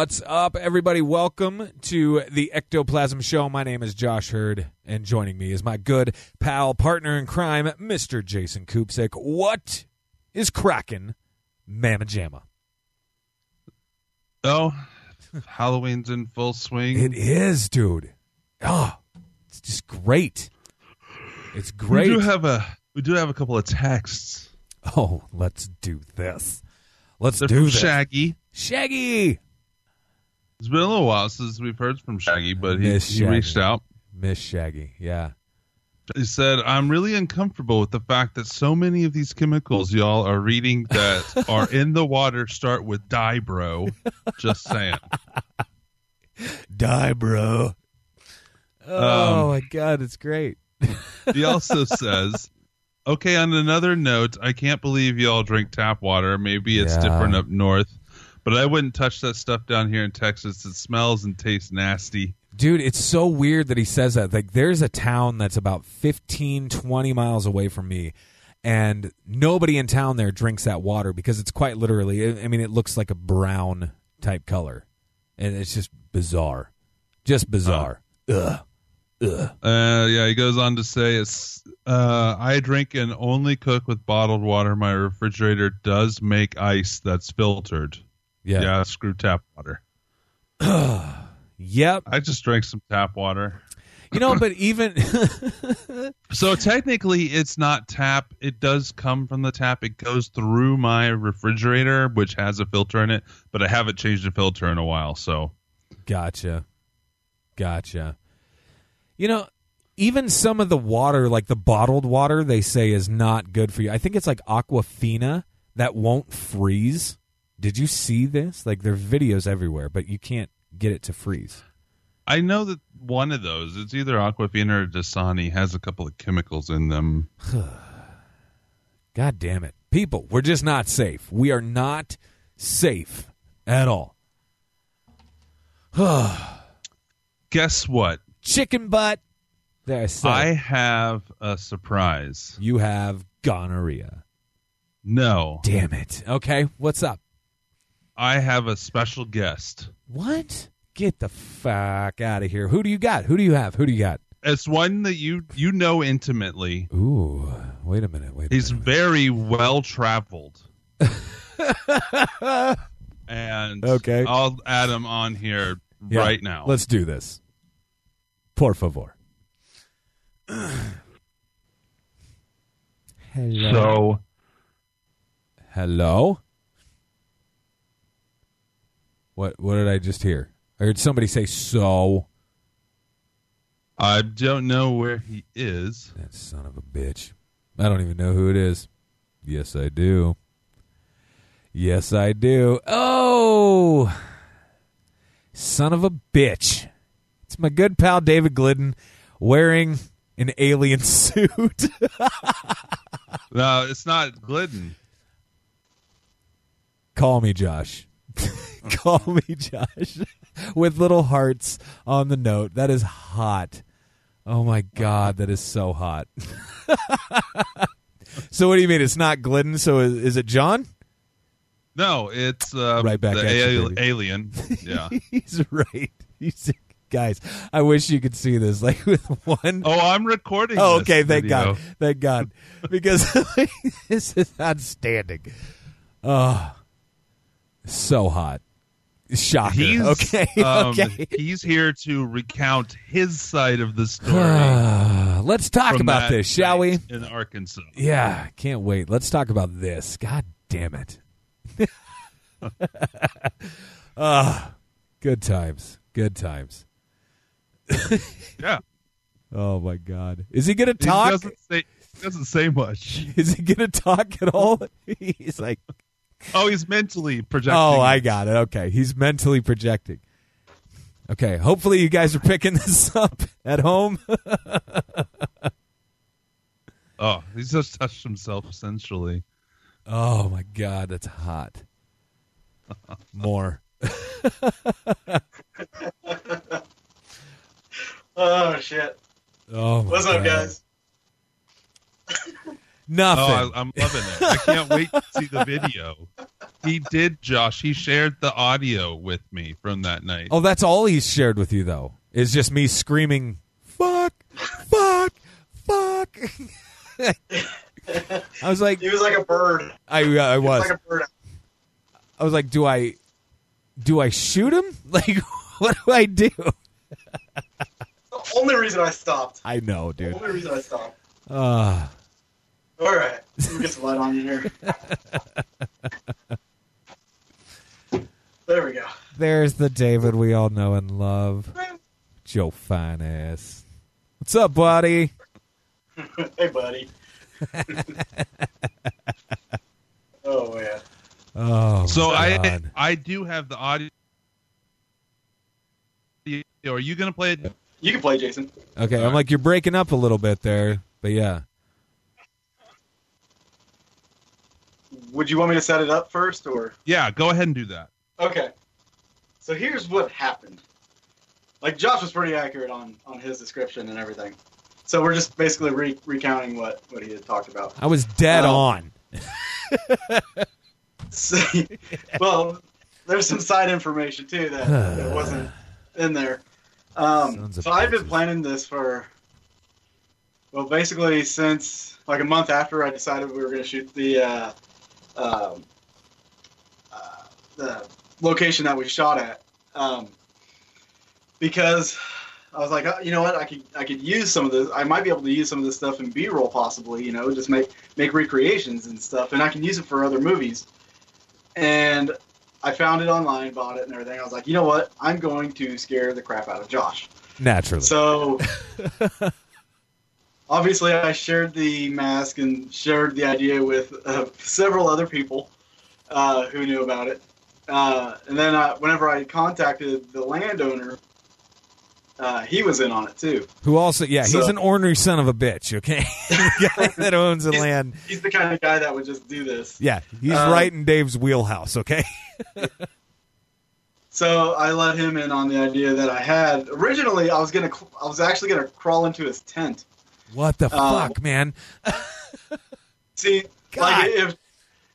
What's up, everybody? Welcome to the Ectoplasm Show. My name is Josh Hurd, and joining me is my good pal, partner in crime, Mr. Jason Koopsik. What is cracking, Mamma Jamma? Oh, Halloween's in full swing. It is, dude. Oh, it's just great. It's great. we do have a we do have a couple of texts. oh, let's do this. Let's They're do this. Shaggy. Shaggy, It's been a little while since we've heard from Shaggy, but he, Miss he Shaggy. reached out. Miss Shaggy. Yeah. He said, "I'm really uncomfortable with the fact that so many of these chemicals y'all are reading that are in the water start with die, bro. Just saying." Die, bro. Oh Um, my god, it's great. He also says, "Okay, on another note, I can't believe y'all drink tap water. Maybe it's Yeah. different up north, but I wouldn't touch that stuff down here in Texas. It smells and tastes nasty." Dude, it's so weird that he says that. Like, there's a town that's about 15, 20 miles away from me, and nobody in town there drinks that water because it's quite literally, I mean, it looks like a brown type color. And it's just bizarre. Just bizarre. Ugh. Ugh. Uh, yeah, he goes on to say, "It's uh, I drink and only cook with bottled water. My refrigerator does make ice that's filtered. Yeah. Yeah, screw tap water. Yep. I just drank some tap water. You know, but even. So technically, it's not tap. It does come from the tap. It goes through my refrigerator, which has a filter in it, but I haven't changed the filter in a while. So Gotcha. Gotcha. You know, even some of the water, like the bottled water, they say is not good for you. I think it's like Aquafina that won't freeze. Did you see this? Like there are videos everywhere, but you can't get it to freeze. I know that one of those, it's either Aquafina or Dasani, has a couple of chemicals in them. God damn it. People, we're just not safe. We are not safe at all. Guess what? Chicken butt. There, I said. I have a surprise. You have gonorrhea. No, Damn it. Okay, what's up? I have a special guest. What? Get the fuck out of here. Who do you got? Who do you have? Who do you got? It's one that you you know intimately. Ooh, wait a minute. Wait a He's minute. very well traveled. and Okay. I'll add him on here Yeah, right now. Let's do this. Por favor. Hello. so Hello? What what did I just hear? I heard somebody say so. I don't know where he is. That son of a bitch. I don't even know who it is. Yes, I do. Yes, I do. Oh, son of a bitch. It's my good pal David Glidden wearing an alien suit. No, it's not Glidden. Call me Josh. Call me Josh. With little hearts on the note. That is hot. Oh my god, that is so hot. so what do you mean it's not Glidden? So is, is it John? No, it's uh, Right back the you, alien. Yeah. He's right. He's guys. I wish you could see this. Like with one oh, I'm recording. Oh, okay. Thank video. God. Thank God. Because this is outstanding. Oh, so hot. Shocker. He's okay. um, okay. He's here to recount his side of the story. Let's talk about this, shall we? In Arkansas. Yeah, can't wait. Let's talk about this. God damn it. Ah, good times. Good times. Yeah. Oh my God. Is he going to He talk? doesn't say doesn't say much. Is he gonna talk at all? He's like, Oh, he's mentally projecting. oh, I got it. Okay, he's mentally projecting. Okay, hopefully you guys are picking this up at home. Oh, he's just touched himself sensually. Oh my god, that's hot. More. Oh shit! Oh, my What's up, guys? Nothing. Oh, I, I'm loving it. I can't wait to see the video. He did, Josh. He shared the audio with me from that night. Oh, that's all he's shared with you, though, is just me screaming, fuck, fuck, fuck. I was like, He was like a bird. I, I was was, like a bird. I was like, do I, do I shoot him? Like, what do I do? The only reason I stopped. I know, dude. The dude. only reason I stopped. Uh, All right, let me get some light on you here. there we go. there's the David we all know and love, Joe Fine ass. What's up, buddy? hey, buddy. oh man. Oh, so I I do have the audio. Are you gonna play it? You can play, Jason. Okay, I'm like you're breaking up a little bit there, but yeah. Would you want me to set it up first, or? Yeah, go ahead and do that. Okay. So here's what happened. Like Josh was pretty accurate on on his description and everything. So we're just basically re- recounting what what he had talked about. I was dead Um, on. So, well, there's some side information too that, that wasn't in there. Um, Sons of so I've been planning this for well, basically since like a month after I decided we were going to shoot the uh, um, uh, the location that we shot at, um, because I was like, uh, you know what, I could I could use some of this. I might be able to use some of this stuff in B-roll possibly. You know, just make make recreations and stuff, and I can use it for other movies. And I found it online, bought it, and everything. I was like, you know what, I'm going to scare the crap out of Josh. Naturally. So obviously, I shared the mask and shared the idea with uh, several other people uh, who knew about it. Uh, and then I, whenever I contacted the landowner, uh, he was in on it too. Who also, yeah, he's an ornery son of a bitch. Okay, the guy that owns the He's- land. He's the kind of guy that would just do this. Yeah, he's Um, right in Dave's wheelhouse. Okay. So I let him in on the idea that I had. Originally, I was gonna, I was actually gonna crawl into his tent. What the Um, fuck, man? See, God. like if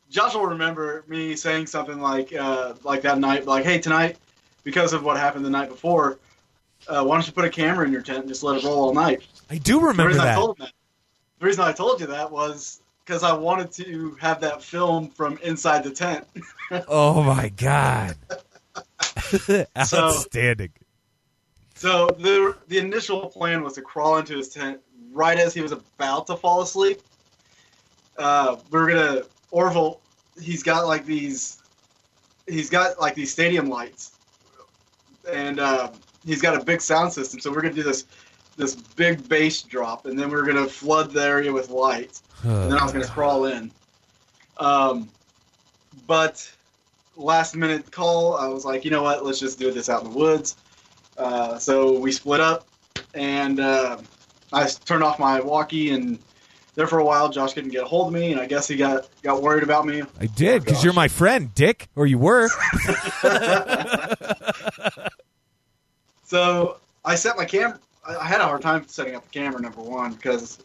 Josh will remember me saying something like, uh, like that night, like, "Hey, tonight, because of what happened the night before, uh, why don't you put a camera in your tent and just let it roll all night?" I do The remember I that. that, the reason I told you that was because I wanted to have that film from inside the tent. Oh my god. Outstanding. So the the initial plan was to crawl into his tent right as he was about to fall asleep. Uh, we were gonna Orville. He's got like these. He's got like these stadium lights, and uh, he's got a big sound system. So we're gonna do this this big bass drop, and then we're gonna flood the area with lights, and then I was gonna crawl in. Um, but last minute call, I was like, you know what? Let's just do this out in the woods. Uh, so we split up, and uh, I turned off my walkie, and there for a while, Josh couldn't get a hold of me, and I guess he got got worried about me. I did because gosh. you're my friend, Dick, or you were. So I set my camera. I I had a hard time setting up the camera number one because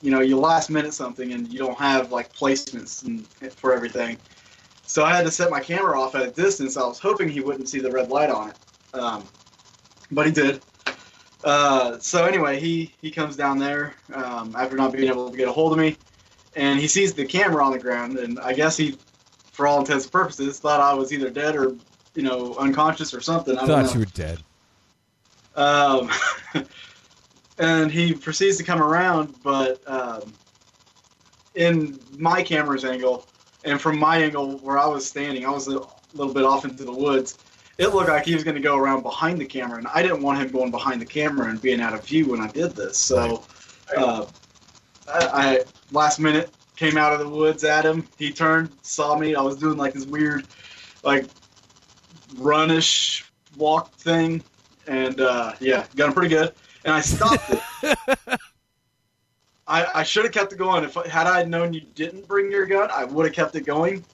you know you last minute something and you don't have like placements and, for everything. So I had to set my camera off at a distance. I was hoping he wouldn't see the red light on it, um, but he did. Uh, so anyway, he he comes down there um, after not being able to get a hold of me, and he sees the camera on the ground, and I guess he, for all intents and purposes, thought I was either dead or you know unconscious or something. I. Thought you were dead. Um, and he proceeds to come around, but um, in my camera's angle, and from my angle where I was standing, I was a little bit off into the woods. It looked like he was going to go around behind the camera, and I didn't want him going behind the camera and being out of view when I did this. So uh, I, I last minute came out of the woods at him. He turned, saw me. I was doing like this weird, like runish walk thing, and uh, yeah, got him pretty good. And I stopped it. I, I should have kept it going. If had I known you didn't bring your gun, I would have kept it going.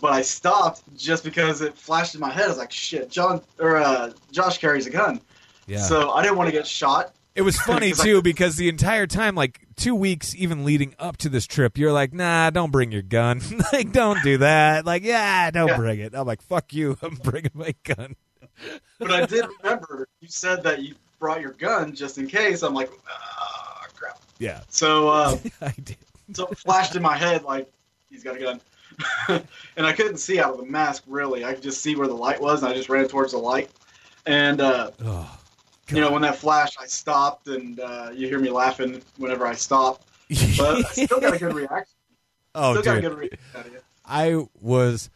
But I stopped just because it flashed in my head. I was like, "Shit, John or uh, Josh carries a gun." Yeah. So I didn't want to get shot. It was funny 'Cause I- too because the entire time, like two weeks, even leading up to this trip, you're like, "Nah, don't bring your gun. like, don't do that. Like, yeah, don't Yeah. bring it." I'm like, "Fuck you. I'm bringing my gun." But I did remember you said that you brought your gun just in case. I'm like, ah, crap. Yeah, So, uh, I did. so it flashed in my head like he's got a gun, and I couldn't see out of the mask really. I could just see where the light was, and I just ran towards the light. And uh, Oh, you know, when that flashed, I stopped, and uh, you hear me laughing whenever I stop. But I still got a good reaction. oh, still got a dude. good reaction out of you. I was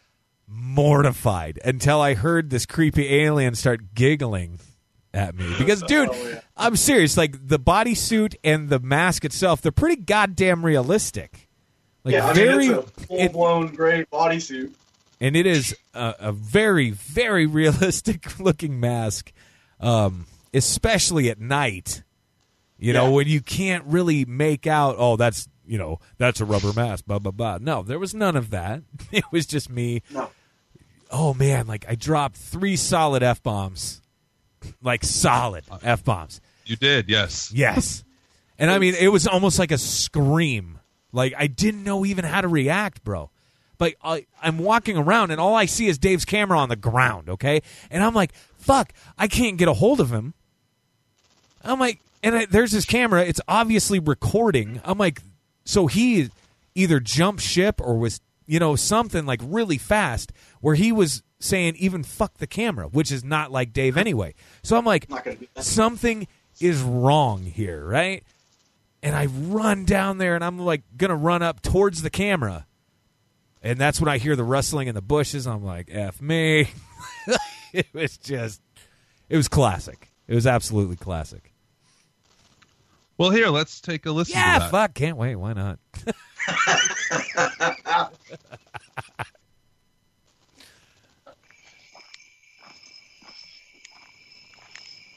mortified until I heard this creepy alien start giggling at me. Because, dude, Oh, yeah. I'm serious. Like the bodysuit and the mask itself, they're pretty goddamn realistic. Like yeah, I very, mean, it's a full blown gray bodysuit. and it is a, a very, very realistic looking mask, um, especially at night. You know, when you can't really make out, oh, that's you know, that's a rubber mask, blah blah blah. No, there was none of that. It was just me. No. Oh man, like I dropped three solid f bombs, like solid f bombs. You did, yes. Yes. And I mean, it was almost like a scream. Like I didn't know even how to react, bro. But I, I'm walking around and all I see is Dave's camera on the ground, okay? And I'm like, fuck, I can't get a hold of him. I'm like, and I, there's his camera. It's obviously recording. I'm like, so he either jumped ship or was, you know, something like really fast where he was saying even fuck the camera, which is not like Dave anyway. So I'm like, I'm not gonna do that. something is wrong here, right? And I run down there and I'm like gonna run up towards the camera. And that's when I hear the rustling in the bushes. I'm like, F me. it was just it was classic. It was absolutely classic. Well, here, let's take a listen to Yeah, that. fuck, can't wait. Why not?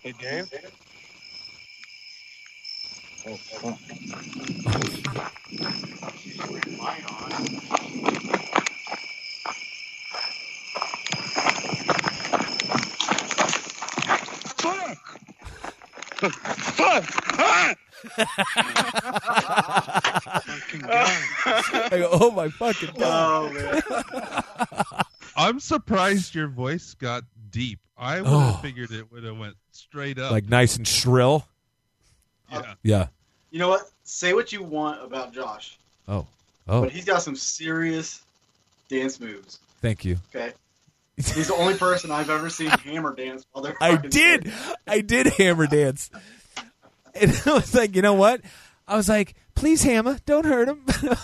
Hey, Dave. Oh, fuck. Fuck! Fuck! Ah! Fucking gun. I go, oh my fucking god. Oh man. I'm surprised your voice got deep. I would have Oh. figured it would have went straight up. Like nice and shrill. Yeah. Uh, yeah. You know what? Say what you want about Josh, Oh. Oh, but he's got some serious dance moves. thank you. Okay. He's the only person I've ever seen hammer dance while they're. I did. dancing. I did hammer dance. And I was like, you know what? I was like, please, Hammer, don't hurt him.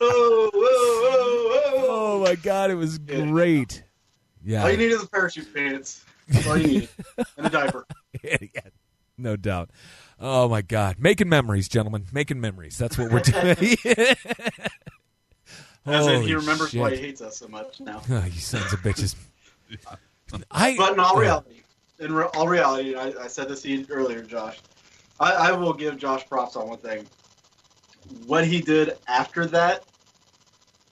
Oh, whoa, whoa, whoa. oh my god, it was great. Yeah. All you need is a parachute pants. That's all you need. and a diaper. Yeah, no doubt. Oh my god, making memories, gentlemen, making memories. That's what we're doing. As Holy he remembers why he hates us so much now. Oh, you sons of bitches. I. But in all reality, in re- all reality, I, I said this to you earlier, Josh. I, I will give Josh props on one thing. What he did after that,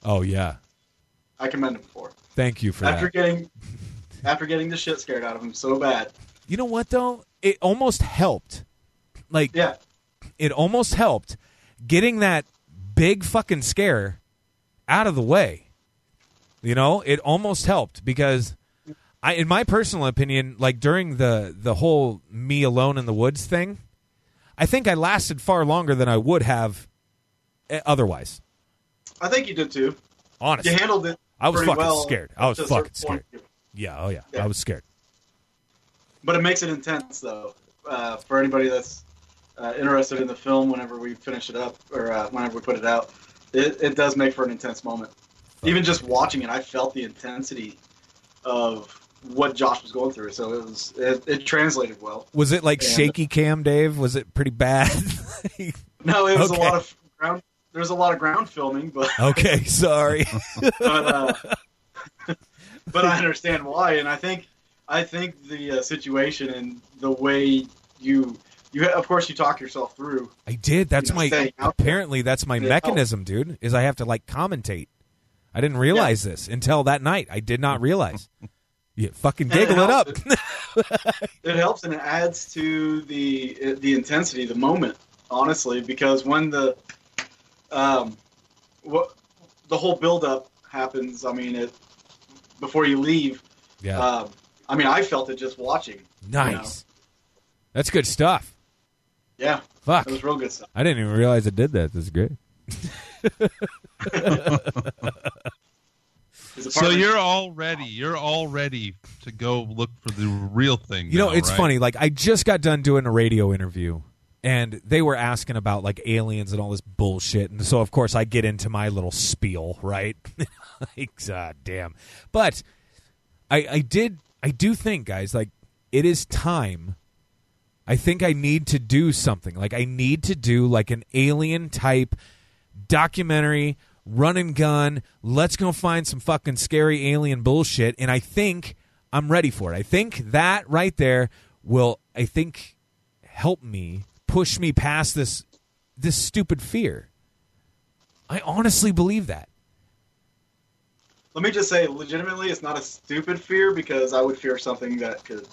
Oh yeah, I commend him for. thank you for after that. getting, after getting the shit scared out of him so bad. You know what though? It almost helped. Like Yeah, it almost helped getting that big fucking scare out of the way. You know, it almost helped because I in my personal opinion, like during the the whole me alone in the woods thing, I think I lasted far longer than I would have eh, otherwise. I think you did too. Honestly, you handled it. I was fucking well scared. I was fucking scared. point. Yeah, oh yeah. Yeah. I was scared. But it makes it intense, though, uh, for anybody that's uh, interested in the film. Whenever we finish it up, or uh, whenever we put it out, it, it does make for an intense moment. Even just watching it, I felt the intensity of what Josh was going through. So it was it, it translated well. Was it like And- shaky cam, Dave? Was it pretty bad? No, it was Okay. a lot of ground. There was a lot of ground filming, but okay, sorry. but, uh, but I understand why, and I think I think the uh, situation and the way you you of course you talk yourself through. I did. That's You know, my staying out there. apparently that's my It mechanism, dude. Is I have to like commentate. I didn't realize this until that night. I did not realize. You fucking And it giggle it up. helps. It helps and it adds to the the intensity, the moment. Honestly, because when the um, what the whole build up happens, I mean it before you leave. yeah, Um, I mean, I felt it just watching. nice. That's good stuff. Yeah, Fuck, it was real good stuff. I didn't even realize it did that. This is great. So you're all ready. You're all ready to go look for the real thing. You know, now, it's right? funny. Like I just got done doing a radio interview, and they were asking about like aliens and all this bullshit, and so of course I get into my little spiel, right? like, ah, damn. But I, I did, I do think, guys, like it is time. I think I need to do something. Like I need to do like an alien type documentary, run and gun. Let's go find some fucking scary alien bullshit. And I think I'm ready for it. I think that right there will, I think, help me push me past this this stupid fear. I honestly believe that. Let me just say, legitimately, it's not a stupid fear because I would fear something that could,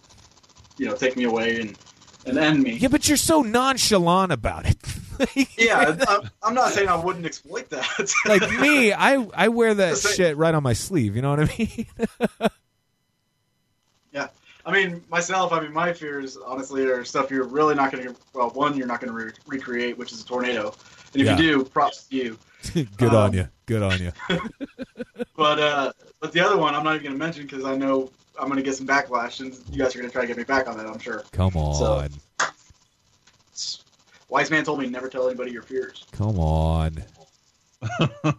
you know, take me away and and end me. Yeah, but you're so nonchalant about it. Yeah, I'm, I'm not saying I wouldn't exploit that. like me, I I wear that shit right on my sleeve. You know what I mean? yeah, I mean myself. I mean my fears, honestly, are stuff you're really not going to. Well, one, you're not going to re- recreate, which is a tornado, and if Yeah. you do, props to you. Good on Um, you. Good on you. But uh, but the other one, I'm not even going to mention because I know I'm going to get some backlash, and you guys are going to try to get me back on that. I'm sure. Come on. So- Wise man told me never tell anybody your fears. Come on.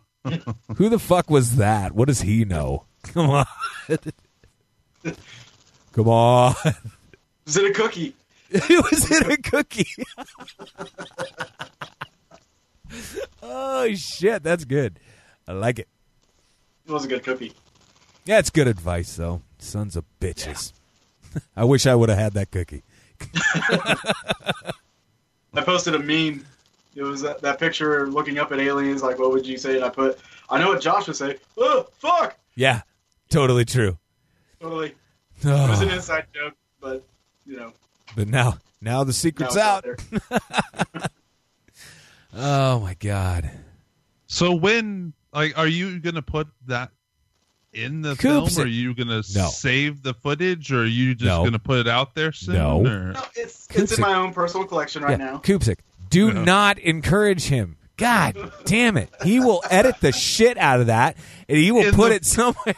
Who the fuck was that? What does he know? Come on. Come on. Is it a cookie? it was in a cookie. oh shit, that's good. I like it. It was a good cookie. Yeah, it's good advice though. Sons of bitches. I wish I would have had that cookie. I posted a meme. It was that, that picture looking up at aliens. Like, what would you say? And I put, I know what Josh would say. Oh, fuck! Yeah, totally true. Totally. It was an Oh, inside joke, but you know, but now, now the secret's it's out. there. Oh my god. So when like are you gonna put that in the Coops film? Or it- are you gonna No. save the footage or are you just No. gonna put it out there soon? No. No, it's Coopsic. it's in my own personal collection right yeah, now. Kupsik, do Yeah. not encourage him. God damn it. He will edit the shit out of that and he will In put the- it somewhere.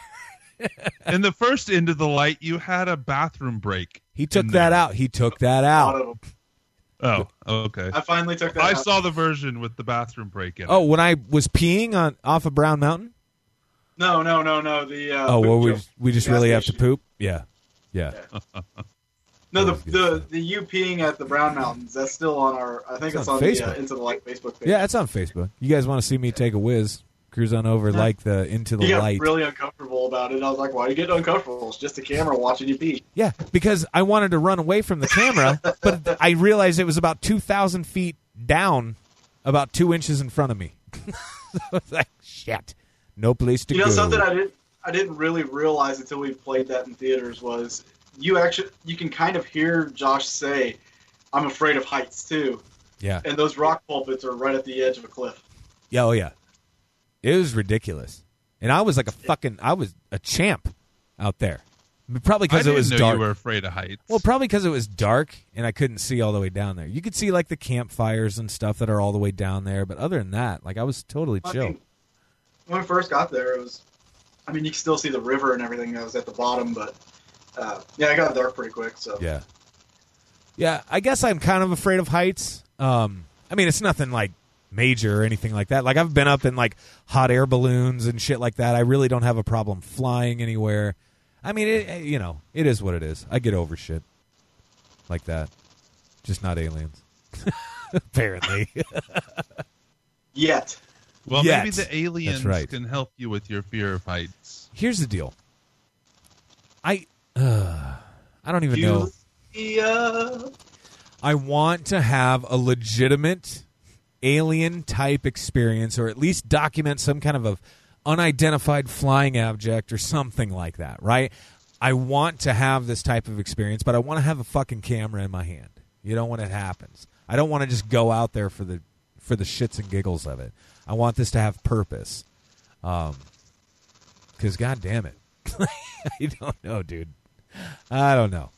In the first Into the Light, you had a bathroom break. He took that there. out. He took that A lot out. Of them. Oh, okay. I finally took that. I out. saw the version with the bathroom break in it. Oh, when I was peeing on off of Brown Mountain? No, no, no, no. The uh, Oh, well, we joke. we just Gas really have to poop. Yeah, yeah. No, the the the you peeing at the Brown Mountains. That's still on our. I think It's it's, on on, the Facebook. uh, Into the Light Facebook page. Yeah, it's on Facebook. You guys want to see me take a whiz? Cruise on over, Yeah. like the into the light. really uncomfortable about it. I was like, "Why are you getting uncomfortable? It's just a camera watching you pee." Yeah, because I wanted to run away from the camera, but I realized it was about two thousand feet down, about two inches in front of me. so I was like, shit, no place to go. You know go. something I didn't I didn't really realize until we played that in theaters was you actually you can kind of hear Josh say, "I'm afraid of heights too," yeah, and those rock pulpits are right at the edge of a cliff. yeah, oh yeah. It was ridiculous, and I was like a fucking, I was a champ out there. Probably because it was know dark. you were afraid of heights. Well, probably because it was dark and I couldn't see all the way down there. You could see like the campfires and stuff that are all the way down there, but other than that, like I was totally I chill. mean, when I first got there, it was. I mean, you can still see the river and everything that was at the bottom, but uh, yeah, I got dark pretty quick. So Yeah. Yeah, I guess I'm kind of afraid of heights. Um, I mean, it's nothing like major or anything like that. Like I've been up in like hot air balloons and shit like that. I really don't have a problem flying anywhere. I mean, it, you know, it is what it is. I get over shit like that. Just not aliens. Apparently. Yet. Well, Yet. maybe the aliens right. can help you with your fear of heights. Here's the deal. I uh, I don't even know. You, uh, I want to have a legitimate alien type experience or at least document some kind of a unidentified flying object or something like that, right? I want to have this type of experience, but I want to have a fucking camera in my hand. You know when it happens. I don't want to just go out there for the for the shits and giggles of it. I want this to have purpose. Um cuz god damn it. I don't know, dude. I don't know.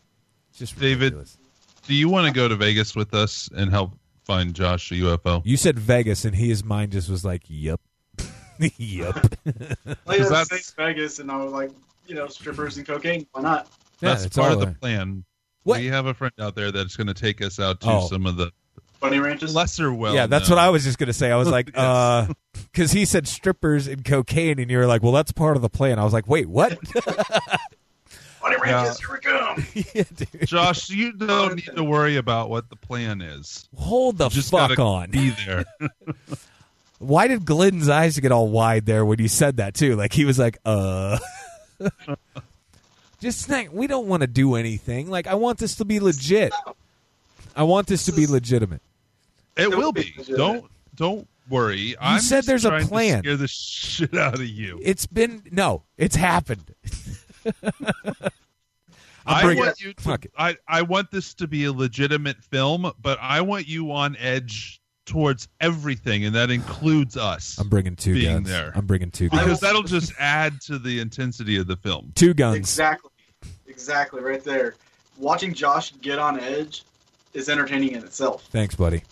It's just David, ridiculous. Do you want to go to Vegas with us and help find Josh a UFO? You said Vegas, and his mind just was like, "Yep, yep." like I that's- say Vegas, and I was like, you know, strippers and cocaine. Why not? Yeah, That's part of the there. plan. What? We have a friend out there that's going to take us out to Oh. some of the Bunny ranches. lesser well. yeah, that's what I was just gonna say. I was like, uh, because he said strippers and cocaine, and you were like, "Well, that's part of the plan." I was like, "Wait, what?" Bunny ranches, here we come. yeah, dude. Josh, you don't need to worry about what the plan is. Hold the You just fuck on. Be there. Why did Glidden's eyes get all wide there when you said that too? Like he was like, "Uh." Just think, we don't want to do anything. Like I want this to be legit. I want this to be legitimate. It It will will be be. Don't don't worry. I'm said there's a trying to plan. scare the shit out of you. It's been no, it's happened. I bring- want you. Fuck To, it. I I want this to be a legitimate film, but I want you on edge towards everything, and that includes us. I'm bringing two Being guns. there. I'm bringing two guns. because that'll just add to the intensity of the film. Two guns. Exactly, exactly, right there. Watching Josh get on edge is entertaining in itself. Thanks, buddy.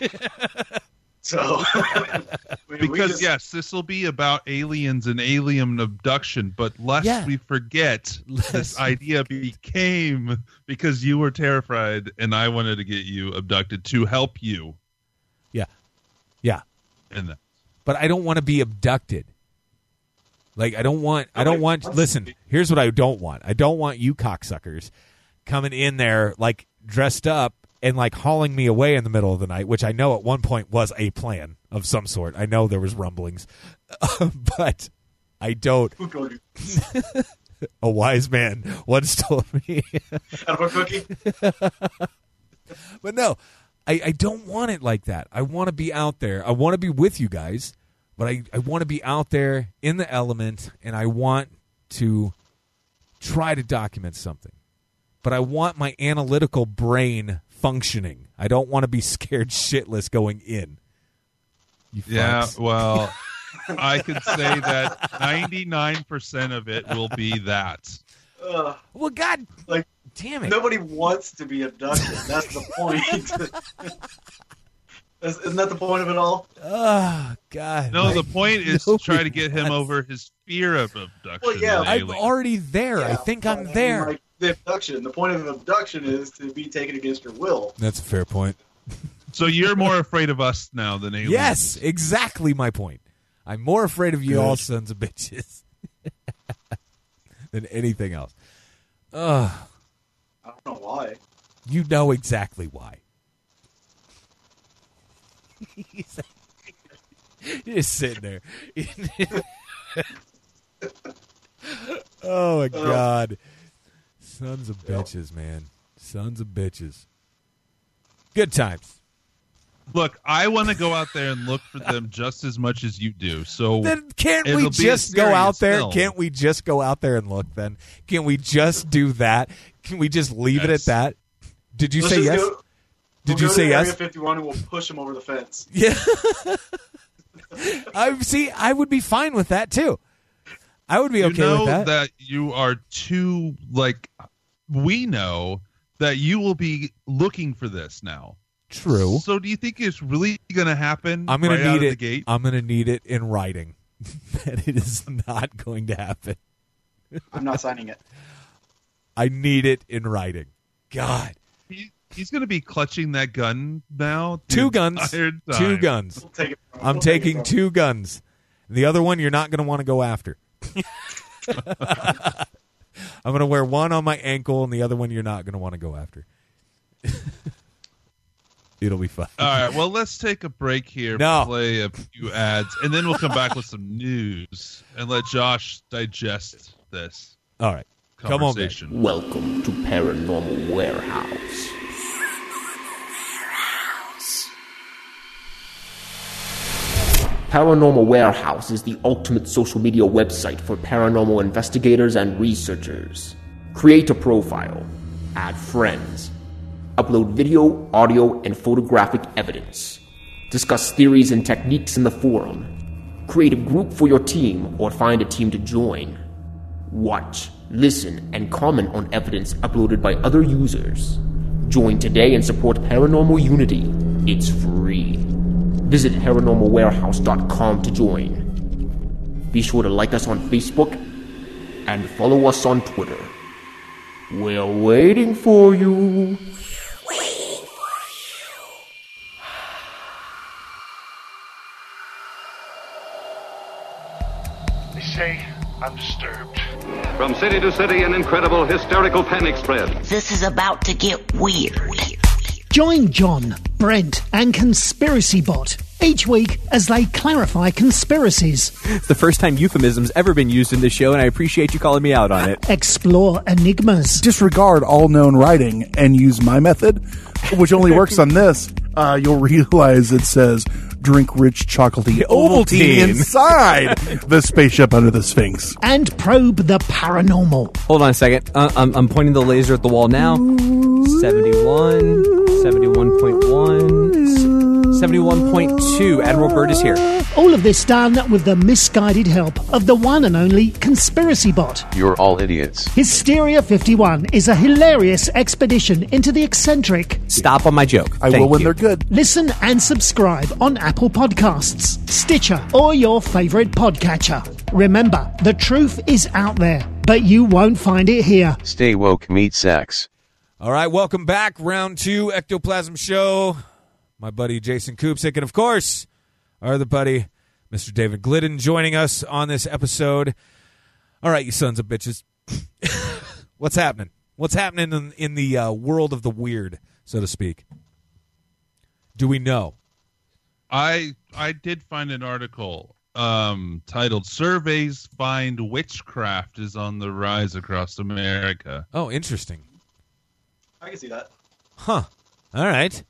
So, I mean, Because just- yes, this will be about aliens and alien abduction, but lest Yeah. we forget, Lest this we- idea became because you were terrified, and I wanted to get you abducted to help you Yeah. Yeah. And that. But I don't want to be abducted. Like I don't want I don't want listen, here's what I don't want. I don't want you cocksuckers coming in there like dressed up and like hauling me away in the middle of the night, which I know at one point was a plan of some sort. I know there was rumblings. but I don't Who told you? a wise man once told me Out of a cookie? But no, I, I don't want it like that. I want to be out there. I want to be with you guys, but I, I want to be out there in the element and I want to try to document something. But I want my analytical brain functioning. I don't want to be scared shitless going in. You Yeah, well, I could say that 99% of it will be that. Ugh. Well, God Like, damn it. nobody wants to be abducted. That's the point. Is- Isn't that the point of it all? Oh, God. No, My- the point is to try to nobody get him over his fear of abduction. Well, yeah, I'm alien. already there. I think I'm there. Like, the abduction. The point of abduction is to be taken against your will. That's a fair point. So you're more afraid of us now than aliens. Yes, exactly my point. I'm more afraid of you all sons of bitches than anything else. Ugh, I don't know why. you know exactly why. He's You're just sitting there. Oh my oh. god. Sons of bitches, man. Sons of bitches. Good times. Look, I want to go out there and look for them just as much as you do. So Then can't It'll we be a just go out there? film. Can't we just go out there and look then? Can we just do that? Can we just leave it at Yes. that? Did you Let's say just yes? go- Did we'll you go say to Area yes? 51 and we'll push him over the fence. Yeah. I see I would be fine with that too. I would be you okay know with that. you are too like we know that you will be looking for this now. True. So do you think it's really going to happen? I'm gonna right out need of the it. gate? I'm gonna need it in writing. that it is not going to happen. I'm not signing it. I need it in writing. God. He, he's going to be clutching that gun now. Two guns. Two guns. We'll take it. I'm We'll taking two guns. The other one you're not going to want to go after. I'm going to wear one on my ankle and the other one you're not going to want to go after. It'll be fun. All right, well, let's take a break here, No. play a few ads, and then we'll come back with some news and let Josh digest this All right. Come on, babe. Welcome to Paranormal Warehouse. Paranormal Warehouse is the ultimate social media website for paranormal investigators and researchers. Create a profile, add friends, upload video, audio, and photographic evidence, discuss theories and techniques in the forum, create a group for your team or find a team to join. Watch, listen, and comment on evidence uploaded by other users. Join today and support Paranormal Unity. It's free. Visit paranormalwarehouse.com to join. Be sure to like us on Facebook and follow us on Twitter. We're waiting for you. They say I'm disturbed. From city to city, an incredible hysterical panic spread. This is about to get weird. Join John, Brent, and Conspiracy Bot each week as they clarify conspiracies, It's the first time euphemism's ever been used in this show, and I appreciate you calling me out on it. explore enigmas, disregard all known writing and use my method, which only works on this, uh, you'll realize it says drink rich chocolatey Ovaltine Ovaltine. inside the spaceship under the Sphinx. and probe the paranormal. Hold on a second. Uh, I'm, I'm pointing the laser at the wall now. 71, 71.1, 71.2. Admiral Byrd is here. All of this done with the misguided help of the one and only Conspiracy Bot. You're all idiots. Hysteria 51 is a hilarious expedition into the eccentric. Stop on my joke. I Thank will when you. they're good. Listen and subscribe on Apple Podcasts, Stitcher, or your favorite podcatcher. Remember, the truth is out there, but you won't find it here. Stay woke, meet sex. All right, welcome back. Round two, Ectoplasm Show. My buddy Jason Koopsick, and of course, our other buddy, Mr. David Glidden, joining us on this episode. All right, you sons of bitches. What's happening? What's happening in, in the uh, world of the weird, so to speak? Do we know? I I did find an article um, titled "Surveys Find Witchcraft is on the Rise Across America." Oh, interesting. I can see that. Huh. All right.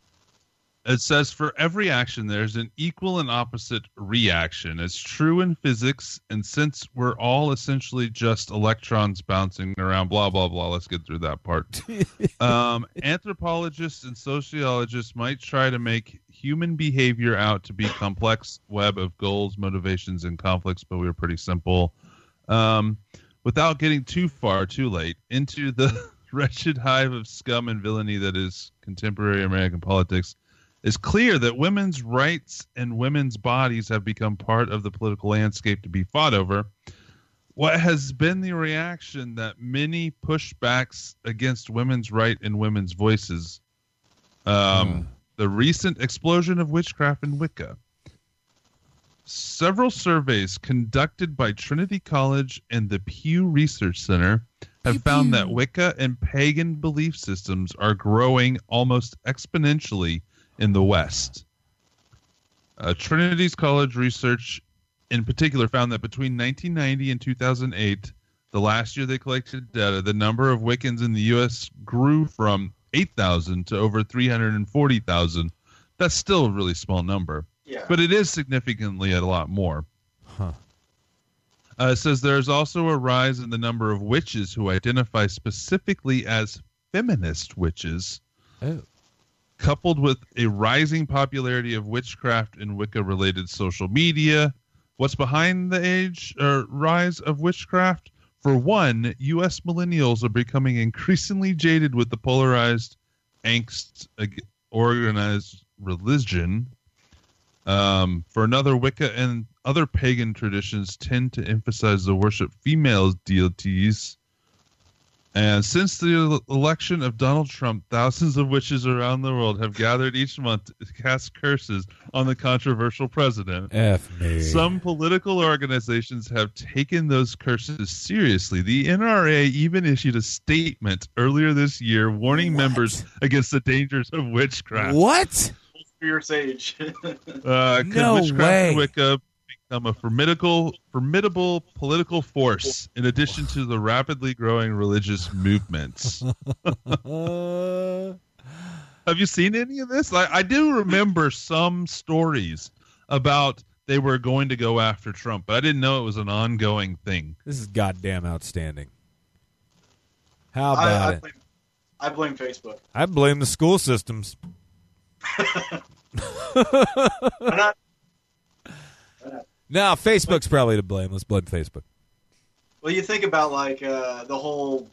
It says for every action, there's an equal and opposite reaction. It's true in physics, and since we're all essentially just electrons bouncing around, blah blah blah. Let's get through that part. um, anthropologists and sociologists might try to make human behavior out to be complex web of goals, motivations, and conflicts, but we were pretty simple. Um, without getting too far, too late into the wretched hive of scum and villainy that is contemporary American politics it's clear that women's rights and women's bodies have become part of the political landscape to be fought over. What has been the reaction that many pushbacks against women's right and women's voices? Um, The recent explosion of witchcraft in Wicca. Several surveys conducted by Trinity College and the Pew Research Center have found that Wicca and pagan belief systems are growing almost exponentially in the West. Uh, Trinity's College research, in particular, found that between 1990 and 2008, the last year they collected data, the number of Wiccans in the U.S. grew from 8,000 to over 340,000. That's still a really small number, Yeah. but it is significantly a lot more. Huh. Uh, it says there's also a rise in the number of witches who identify specifically as feminist witches Oh. coupled with a rising popularity of witchcraft and Wicca related social media. What's behind the age or rise of witchcraft? For one, U.S. millennials are becoming increasingly jaded with the polarized angst organized religion. Um, for another, Wicca and other pagan traditions tend to emphasize the worship of female deities And since the election of Donald Trump, thousands of witches around the world have gathered each month to cast curses on the controversial president. F me. Some political organizations have taken those curses seriously. The NRA even issued a statement earlier this year warning members against the dangers of witchcraft. What? Fear sage. Uh, could No witchcraft way. and Wicca become a formidable, formidable political force in addition to the rapidly growing religious movements? Have you seen any of this? I, I do remember some stories about they were going to go after Trump, but I didn't know it was an ongoing thing. this is goddamn outstanding. How about I, it? blame, I blame Facebook. I blame the school systems. Not, No, Facebook's probably to blame. Let's blame Facebook. well, you think about like uh, the whole,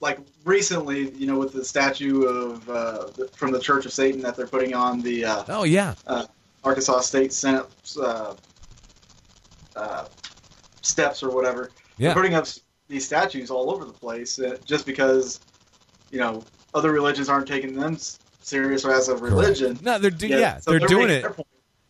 like recently, you know, with the statue of uh, the- from the Church of Satan that they're putting on the uh, Oh yeah, uh, Arkansas State Senate uh, uh, steps or whatever. Yeah. They're putting up these statues all over the place just because, you know, other religions aren't taking them serious as a religion. No, they're do- yeah, so they're doing it.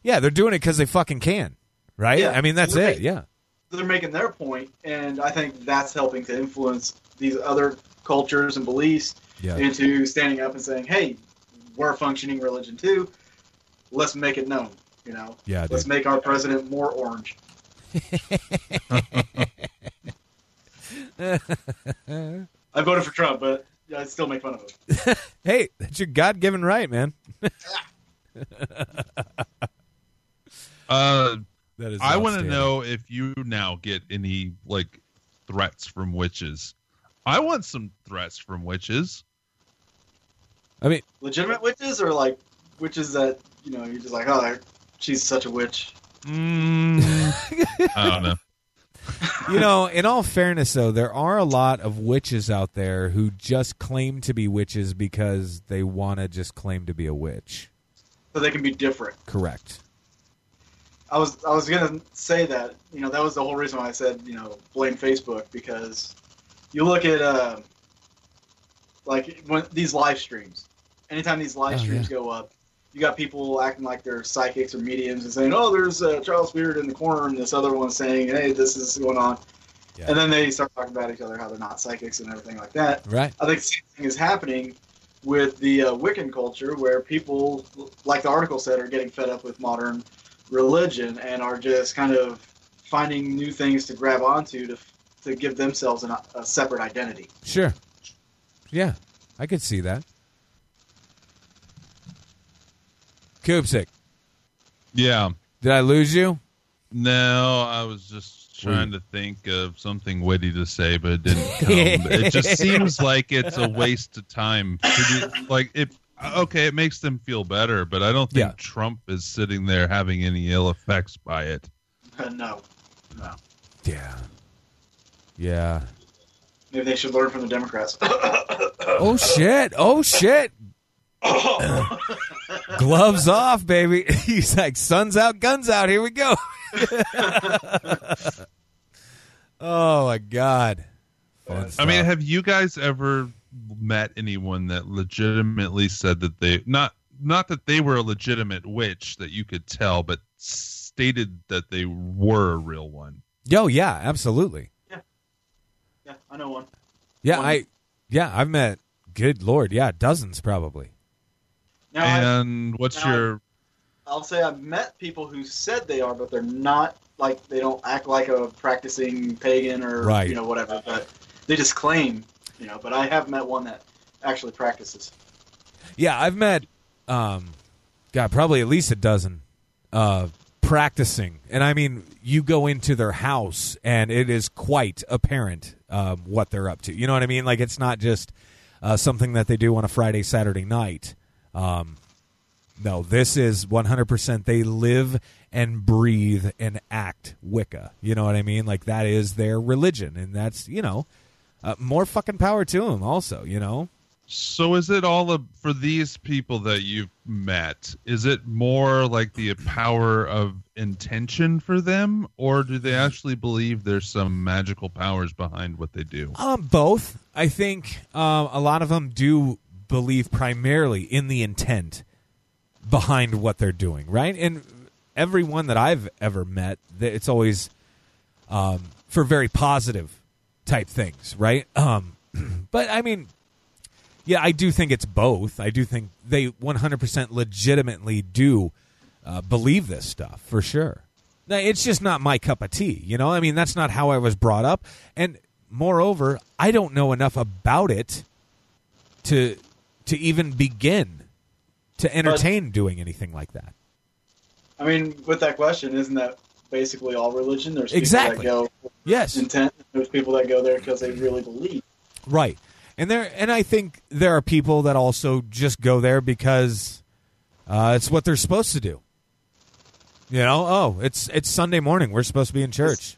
yeah, they're doing it because they fucking can, right? Yeah. I mean, that's They're it. Yeah, They're making their point, and I think that's helping to influence these other cultures and beliefs yeah. into standing up and saying, "Hey, we're a functioning religion too. Let's make it known." You know, Yeah, let's dude. make our president more orange. I voted for Trump, but I still make fun of him. Hey, that's your God-given right, man. Uh, That is. I want to know if you now get any like threats from witches. I want some threats from witches. I mean, Legitimate witches, or like witches that you know you're just like, oh, she's such a witch. Mm, I don't know. you know, in all fairness, though, there are a lot of witches out there who just claim to be witches because they want to just claim to be a witch. So they can be different. Correct. I was I was gonna say that you know that was the whole reason why I said you know blame Facebook because you look at uh, like when these live streams. Anytime these live Oh, streams yeah. go up, you got people acting like they're psychics or mediums and saying, "Oh, there's a child spirit in the corner," and this other one saying, "Hey, this is going on," Yeah. and then they start talking about each other how they're not psychics and everything like that. Right. I think the same thing is happening with the uh, Wiccan culture, where people, like the article said, are getting fed up with modern religion and are just kind of finding new things to grab onto to to give themselves an, a separate identity. Sure. Yeah, I could see that. Koopsik, Yeah. did I lose you? No, I was just trying to think of something witty to say, but it didn't come. it just seems like it's a waste of time. Like it. Okay, it makes them feel better, but I don't think Yeah. Trump is sitting there having any ill effects by it. Uh, no, no. Yeah. Yeah. Maybe they should learn from the Democrats. Oh shit! Oh shit! Gloves off, baby. He's like, "Sun's out, guns out. Here we go." oh my god! Fun I stuff. mean, have you guys ever met anyone that legitimately said that they not not that they were a legitimate witch that you could tell, but stated that they were a real one? yo, yeah, absolutely. Yeah, yeah, I know one. Yeah, One. I, yeah, I've met. Good lord, yeah, dozens probably. Now, I, and what's now- your I'll say I've met people who said they are, but they're not like they don't act like a practicing pagan or Right. you know whatever. But they just claim, you know. But I have met one that actually practices. Yeah, I've met, um, God, probably at least a dozen, uh, practicing, and I mean, you go into their house and it is quite apparent um, what they're up to. You know what I mean? Like it's not just uh, something that they do on a Friday, Saturday night. Um, no, this is 100%. They live and breathe and act Wicca. You know what I mean? Like that is their religion, and that's you know, uh, more fucking power to them. Also, you know. So is it all a, for these people that you've met? Is it more like the power of intention for them, or do they actually believe there's some magical powers behind what they do? Um, both. I think um, a lot of them do believe primarily in the intent behind what they're doing, right? And everyone that I've ever met, it's always um, for very positive type things, right? Um, but I mean, yeah, I do think it's both. I do think they 100% legitimately do uh, believe this stuff for sure. Now, it's just not my cup of tea, you know? I mean, that's not how I was brought up. And moreover, I don't know enough about it to to even begin to entertain doing anything like that. I mean, with that question, isn't that basically all religion? There's people Exactly. that go Yes. intent. There's people that go there because they really believe. Right. And there and I think there are people that also just go there because uh, it's what they're supposed to do. You know, oh, it's it's Sunday morning. We're supposed to be in church.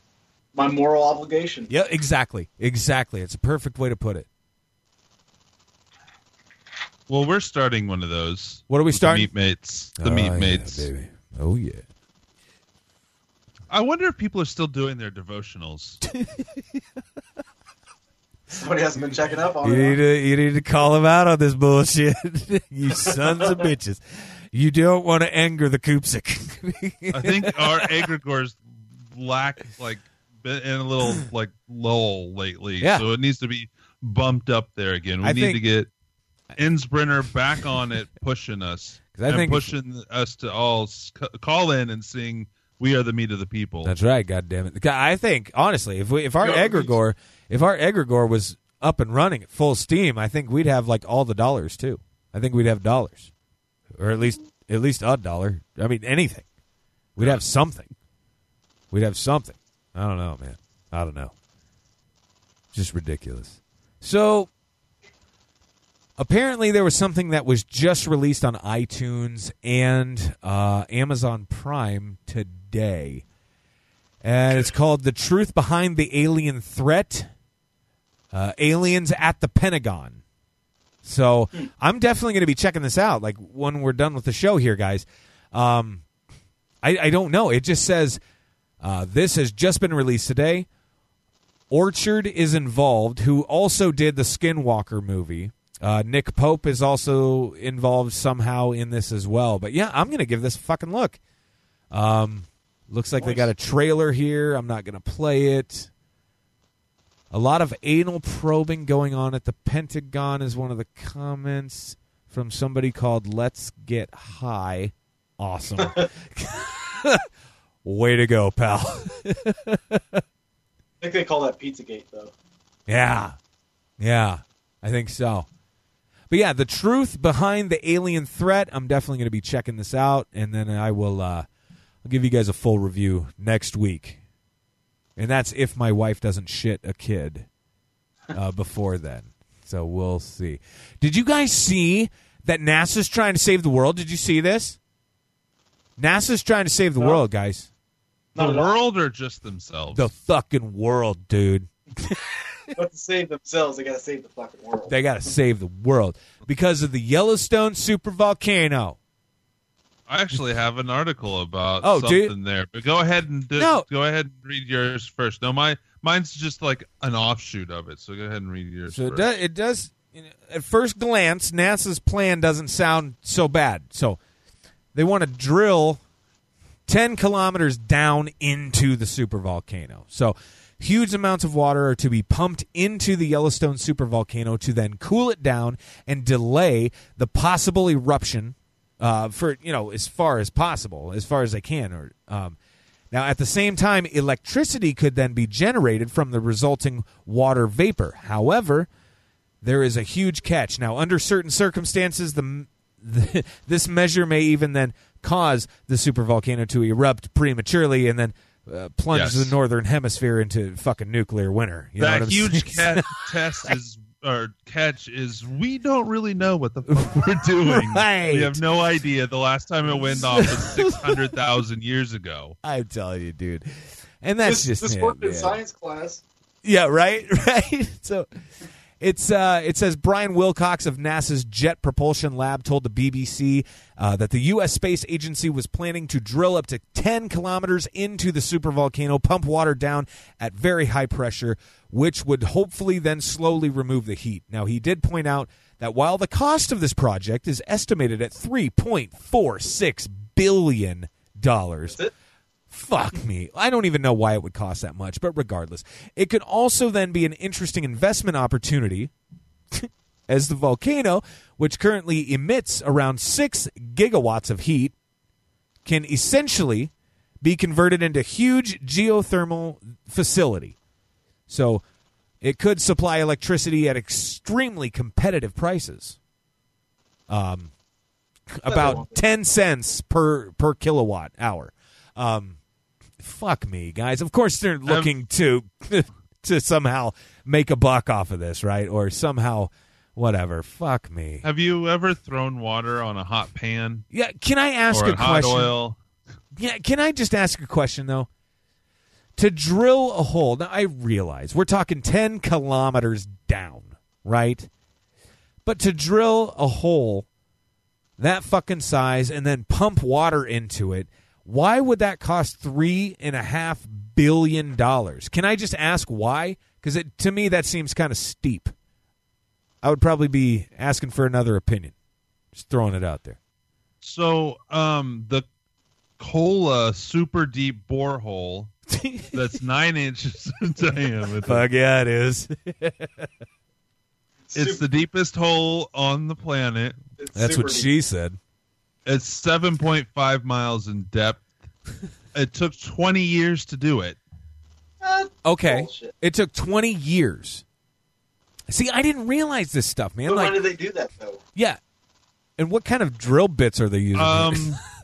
My moral obligation. Yeah, exactly. Exactly. It's a perfect way to put it. Well, we're starting one of those. What are we with the starting? Meat mates. The Oh, meat yeah, mates. baby. Oh yeah. I wonder if people are still doing their devotionals. Somebody hasn't been checking up on You need to you need to call them out on this bullshit. you sons of bitches. You don't want to anger the Koopsik. I think our egregores lack like been in a little like lull lately. Yeah. So it needs to be bumped up there again. We I need think- to get Innsbrenner back on it, pushing us I and think- pushing us to all s- c- call in and sing "We Are the Meat of the People." That's right. God damn it. I think honestly, if we if our Yeah, egregore if our egregore was up and running at full steam, I think we'd have like all the dollars too. I think we'd have dollars, or at least at least a dollar. I mean anything. We'd have something. We'd have something. I don't know, man. I don't know. Just ridiculous. So apparently there was something that was just released on iTunes and uh, Amazon Prime today. And it's called The Truth Behind the Alien Threat uh, Aliens at the Pentagon. So I'm definitely going to be checking this out. Like when we're done with the show here, guys. Um, I, I don't know. It just says uh, this has just been released today. Orchard is involved, who also did the Skinwalker movie. Uh, Nick Pope is also involved somehow in this as well. But yeah, I'm going to give this a fucking look. Um, looks like they got a trailer here. I'm not going to play it. A lot of anal probing going on at the Pentagon is one of the comments from somebody called Let's Get High. Awesome. Way to go, pal. I think they call that Pizzagate, though. Yeah. Yeah. I think so. But yeah, the truth behind the alien threat, I'm definitely going to be checking this out and then I will uh I'll give you guys a full review next week. And that's if my wife doesn't shit a kid uh, before then. So we'll see. Did you guys see that NASA's trying to save the world? Did you see this? NASA's trying to save the No. world, guys. the world or just themselves? The fucking world, dude. But to save themselves, they got to save the fucking world. They got to save the world because of the Yellowstone supervolcano. I actually have an article about Oh, do you? something there, but go ahead and do, No. go ahead and read yours first. No, my mine's just like an offshoot of it. So go ahead and read yours. So it does, it does. You know, at first glance, NASA's plan doesn't sound so bad. So they want to drill ten kilometers down into the supervolcano. So huge amounts of water are to be pumped into the Yellowstone supervolcano to then cool it down and delay the possible eruption uh, for you know as far as possible, as far as they can. Or um, now at the same time, electricity could then be generated from the resulting water vapor. However, there is a huge catch. Now, under certain circumstances, the, the this measure may even then cause the supervolcano to erupt prematurely and then uh, plunge Yes. the northern hemisphere into fucking nuclear winter. You know what that I'm huge saying? cat test is or catch is we don't really know what the fuck we're doing. Right. We have no idea. The last time it went off was six hundred thousand years ago. I'm telling you, dude. And that's this just this it, worked in man. science class. Yeah, right, right. So, It's uh, it says Brian Wilcox of NASA's Jet Propulsion Lab told the BBC uh, that the U.S. Space Agency was planning to drill up to 10 kilometers into the supervolcano, pump water down at very high pressure, which would hopefully then slowly remove the heat. Now, he did point out that while the cost of this project is estimated at 3.46 billion dollars. Fuck me. I don't even know why it would cost that much, but regardless, it could also then be an interesting investment opportunity as the volcano, which currently emits around 6 gigawatts of heat, can essentially be converted into huge geothermal facility. So, it could supply electricity at extremely competitive prices. Um about 10 cents per per kilowatt hour. Um fuck me, guys. Of course they're um, looking to to somehow make a buck off of this, right? Or somehow whatever. Fuck me. Have you ever thrown water on a hot pan? Yeah, can I ask a question? oil? Yeah, can I just ask a question though? To drill a hole, now I realize we're talking 10 kilometers down, right? But to drill a hole that fucking size and then pump water into it, why would that cost three and a half billion dollars? Can I just ask why? Because to me that seems kind of steep. I would probably be asking for another opinion. Just throwing it out there. So, um, the Kola super deep borehole that's nine inches in diameter. Fuck yeah, it is. It's the deepest hole on the planet. That's what she said. It's 7.5 miles in depth. it took 20 years to do it. Okay. It took 20 years. See, I didn't realize this stuff, man. But like, when did they do that though? yeah. And what kind of drill bits are they using? Um,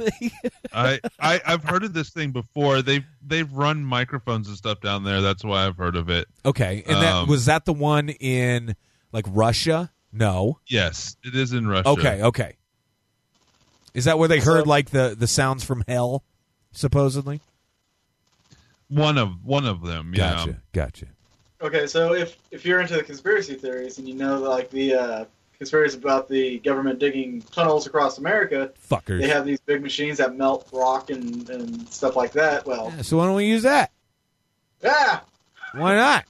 I, I I've heard of this thing before. They've they've run microphones and stuff down there. That's why I've heard of it. okay. And that Um, was that the one in like Russia? No. Yes, it is in Russia. Okay, okay. Is that where they heard like the the sounds from hell supposedly? One of one of them. Yeah. Gotcha. Gotcha. Okay, so if if you're into the conspiracy theories and you know like the uh, conspiracy about the government digging tunnels across America, Fuckers. they have these big machines that melt rock and, and stuff like that. Well, Yeah, so why don't we use that? yeah, Why not?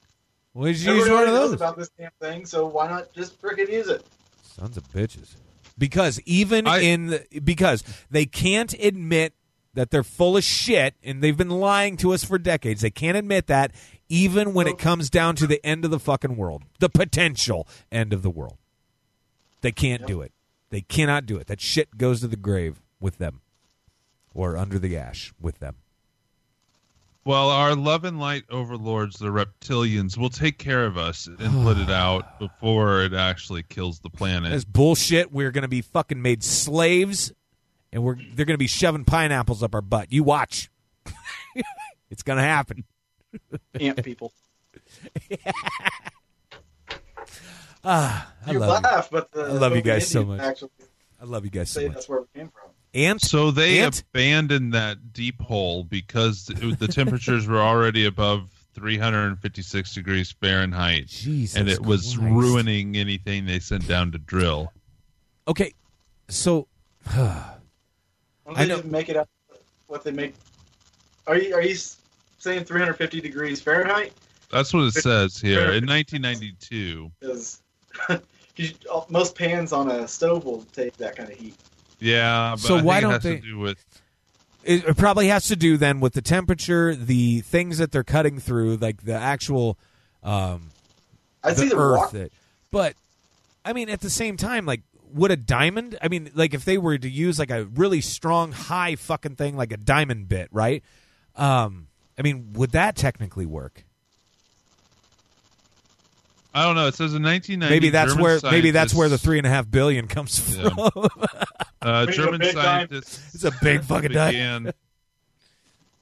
We should use one of those. about this damn thing, so why not just frickin' use it? Sons of bitches. Because even in the, because they can't admit that they're full of shit and they've been lying to us for decades. They can't admit that even when it comes down to the end of the fucking world, the potential end of the world. They can't do it. They cannot do it. That shit goes to the grave with them or under the ash with them. Well, our love and light overlords, the reptilians, will take care of us and put it out before it actually kills the planet. That's bullshit. We're going to be fucking made slaves and we're they're going to be shoving pineapples up our butt. You watch. it's going to happen. Ant people. Ah, I you love laugh, you. but the I love you but the guys so much. Actually, I love you guys so much. that's where we came from. Ant. So they Ant? abandoned that deep hole because it, the temperatures were already above 356 degrees Fahrenheit, Jesus and it was Christ. ruining anything they sent down to drill. Okay, so Why don't I they know- just make it up what they make? Are you are you saying 350 degrees Fahrenheit? That's what it says here. In 1992, Because uh, most pans on a stove will take that kind of heat. Yeah. But So I why it don't has they- to do with it, it probably has to do then with the temperature, the things that they're cutting through, like the actual um, I see the earth. rock. That, but I mean, at the same time, like, would a diamond? I mean, like, if they were to use like a really strong, high fucking thing, like a diamond bit, right? Um, I mean, would that technically work? I don't know. It says in 1990. Maybe that's German where maybe that's where the three and a half billion comes from. Uh, It's a German big dime. scientists. It's a big fucking dime. began,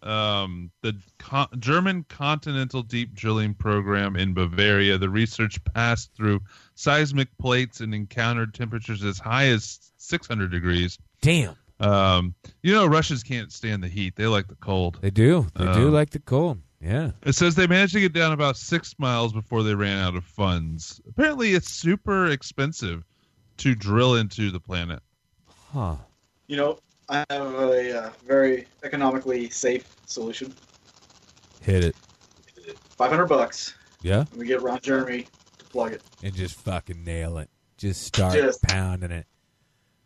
um, the con- German Continental Deep Drilling Program in Bavaria. The research passed through seismic plates and encountered temperatures as high as 600 degrees. Damn, Um, you know, Russians can't stand the heat; they like the cold. they do. They do Um, like the cold. Yeah. It says they managed to get down about six miles before they ran out of funds. Apparently, it's super expensive to drill into the planet. Huh. You know, I have a uh, very economically safe solution. Hit it. Five hundred bucks. Yeah. And we get Ron Jeremy to plug it. And just fucking nail it. Just start Just- pounding it.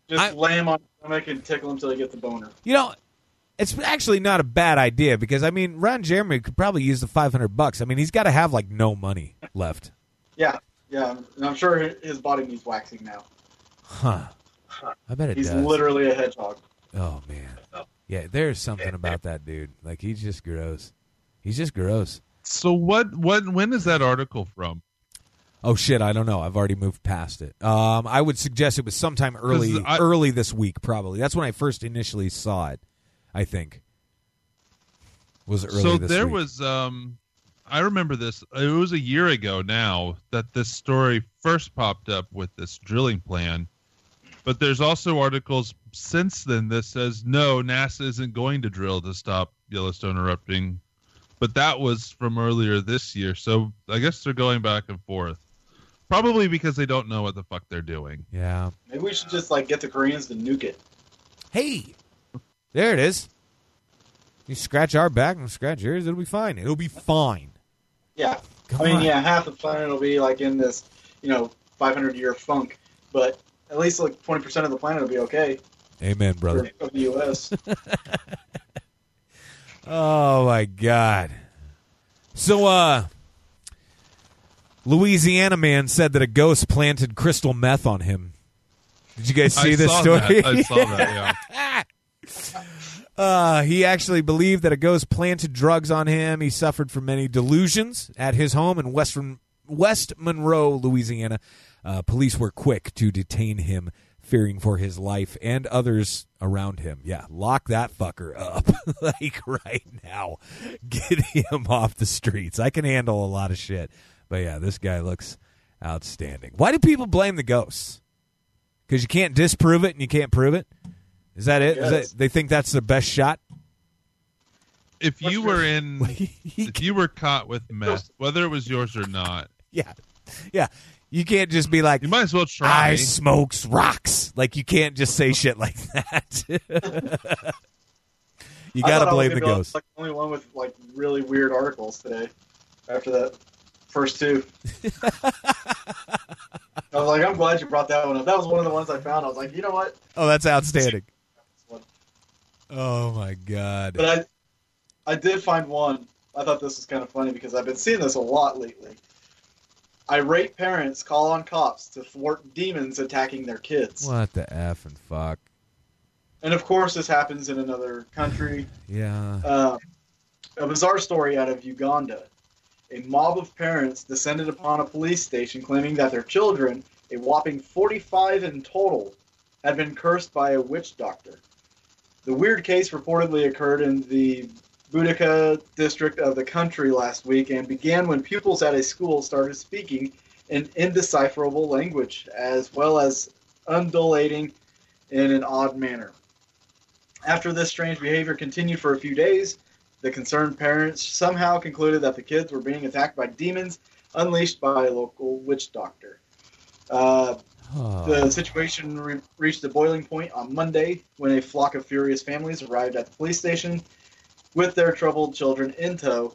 Just lay him on his stomach and tickle him till he gets the boner. You know, it's actually not a bad idea because I mean, Ron Jeremy could probably use the five hundred bucks. I mean, he's got to have like no money left. Yeah, yeah. And I'm sure his body needs waxing now. Huh. I bet it He's does. literally a hedgehog. Oh man. Yeah, there's something about that dude. Like he's just gross. He's just gross. So what? What? When is that article from? Oh shit, I don't know. I've already moved past it. Um, I would suggest it was sometime early, I- early this week, probably. That's when I first initially saw it. I think was early so this there week. was. Um, I remember this. It was a year ago now that this story first popped up with this drilling plan. But there's also articles since then that says no, NASA isn't going to drill to stop Yellowstone erupting. But that was from earlier this year, so I guess they're going back and forth. Probably because they don't know what the fuck they're doing. Yeah. Maybe we should just like get the Koreans to nuke it. Hey, there it is. You scratch our back and scratch yours, it'll be fine. It'll be fine. Yeah. Come I mean, on. yeah, half the planet will be like in this, you know, 500 year funk, but at least like 20% of the planet will be okay Amen, brother. for the U.S. Oh my god. So uh Louisiana man said that a ghost planted crystal meth on him. Did you guys see I this saw story? that. I saw that. Yeah. Uh, he actually believed that a ghost planted drugs on him. He suffered from many delusions at his home in West, West Monroe, Louisiana. Uh, police were quick to detain him, fearing for his life and others around him. Yeah, lock that fucker up. like right now. Get him off the streets. I can handle a lot of shit. But yeah, this guy looks outstanding. Why do people blame the ghosts? Because you can't disprove it and you can't prove it? Is that it? Is Yes. that, they think that's the best shot? If you What's were your- in, if you were caught with meth, whether it was yours or not, Yeah. Yeah. You can't just be like, you might as well try. I smokes rocks. Like, you can't just say shit like that. you gotta I was blame the be, ghost. Like the only one with like really weird articles today. After that first two, I was like, I'm glad you brought that one up. That was one of the ones I found. I was like, you know what? Oh, that's outstanding. Oh, my God. But I, I did find one. I thought this was kind of funny because I've been seeing this a lot lately. Irate parents call on cops to thwart demons attacking their kids. What the F and fuck? And of course, this happens in another country. Yeah. Uh, a bizarre story out of Uganda. A mob of parents descended upon a police station claiming that their children, a whopping 45 in total, had been cursed by a witch doctor. The weird case reportedly occurred in the Boudica district of the country last week and began when pupils at a school started speaking an indecipherable language as well as undulating in an odd manner. After this strange behavior continued for a few days, the concerned parents somehow concluded that the kids were being attacked by demons unleashed by a local witch doctor. Uh, the situation re- reached a boiling point on Monday when a flock of furious families arrived at the police station with their troubled children in tow.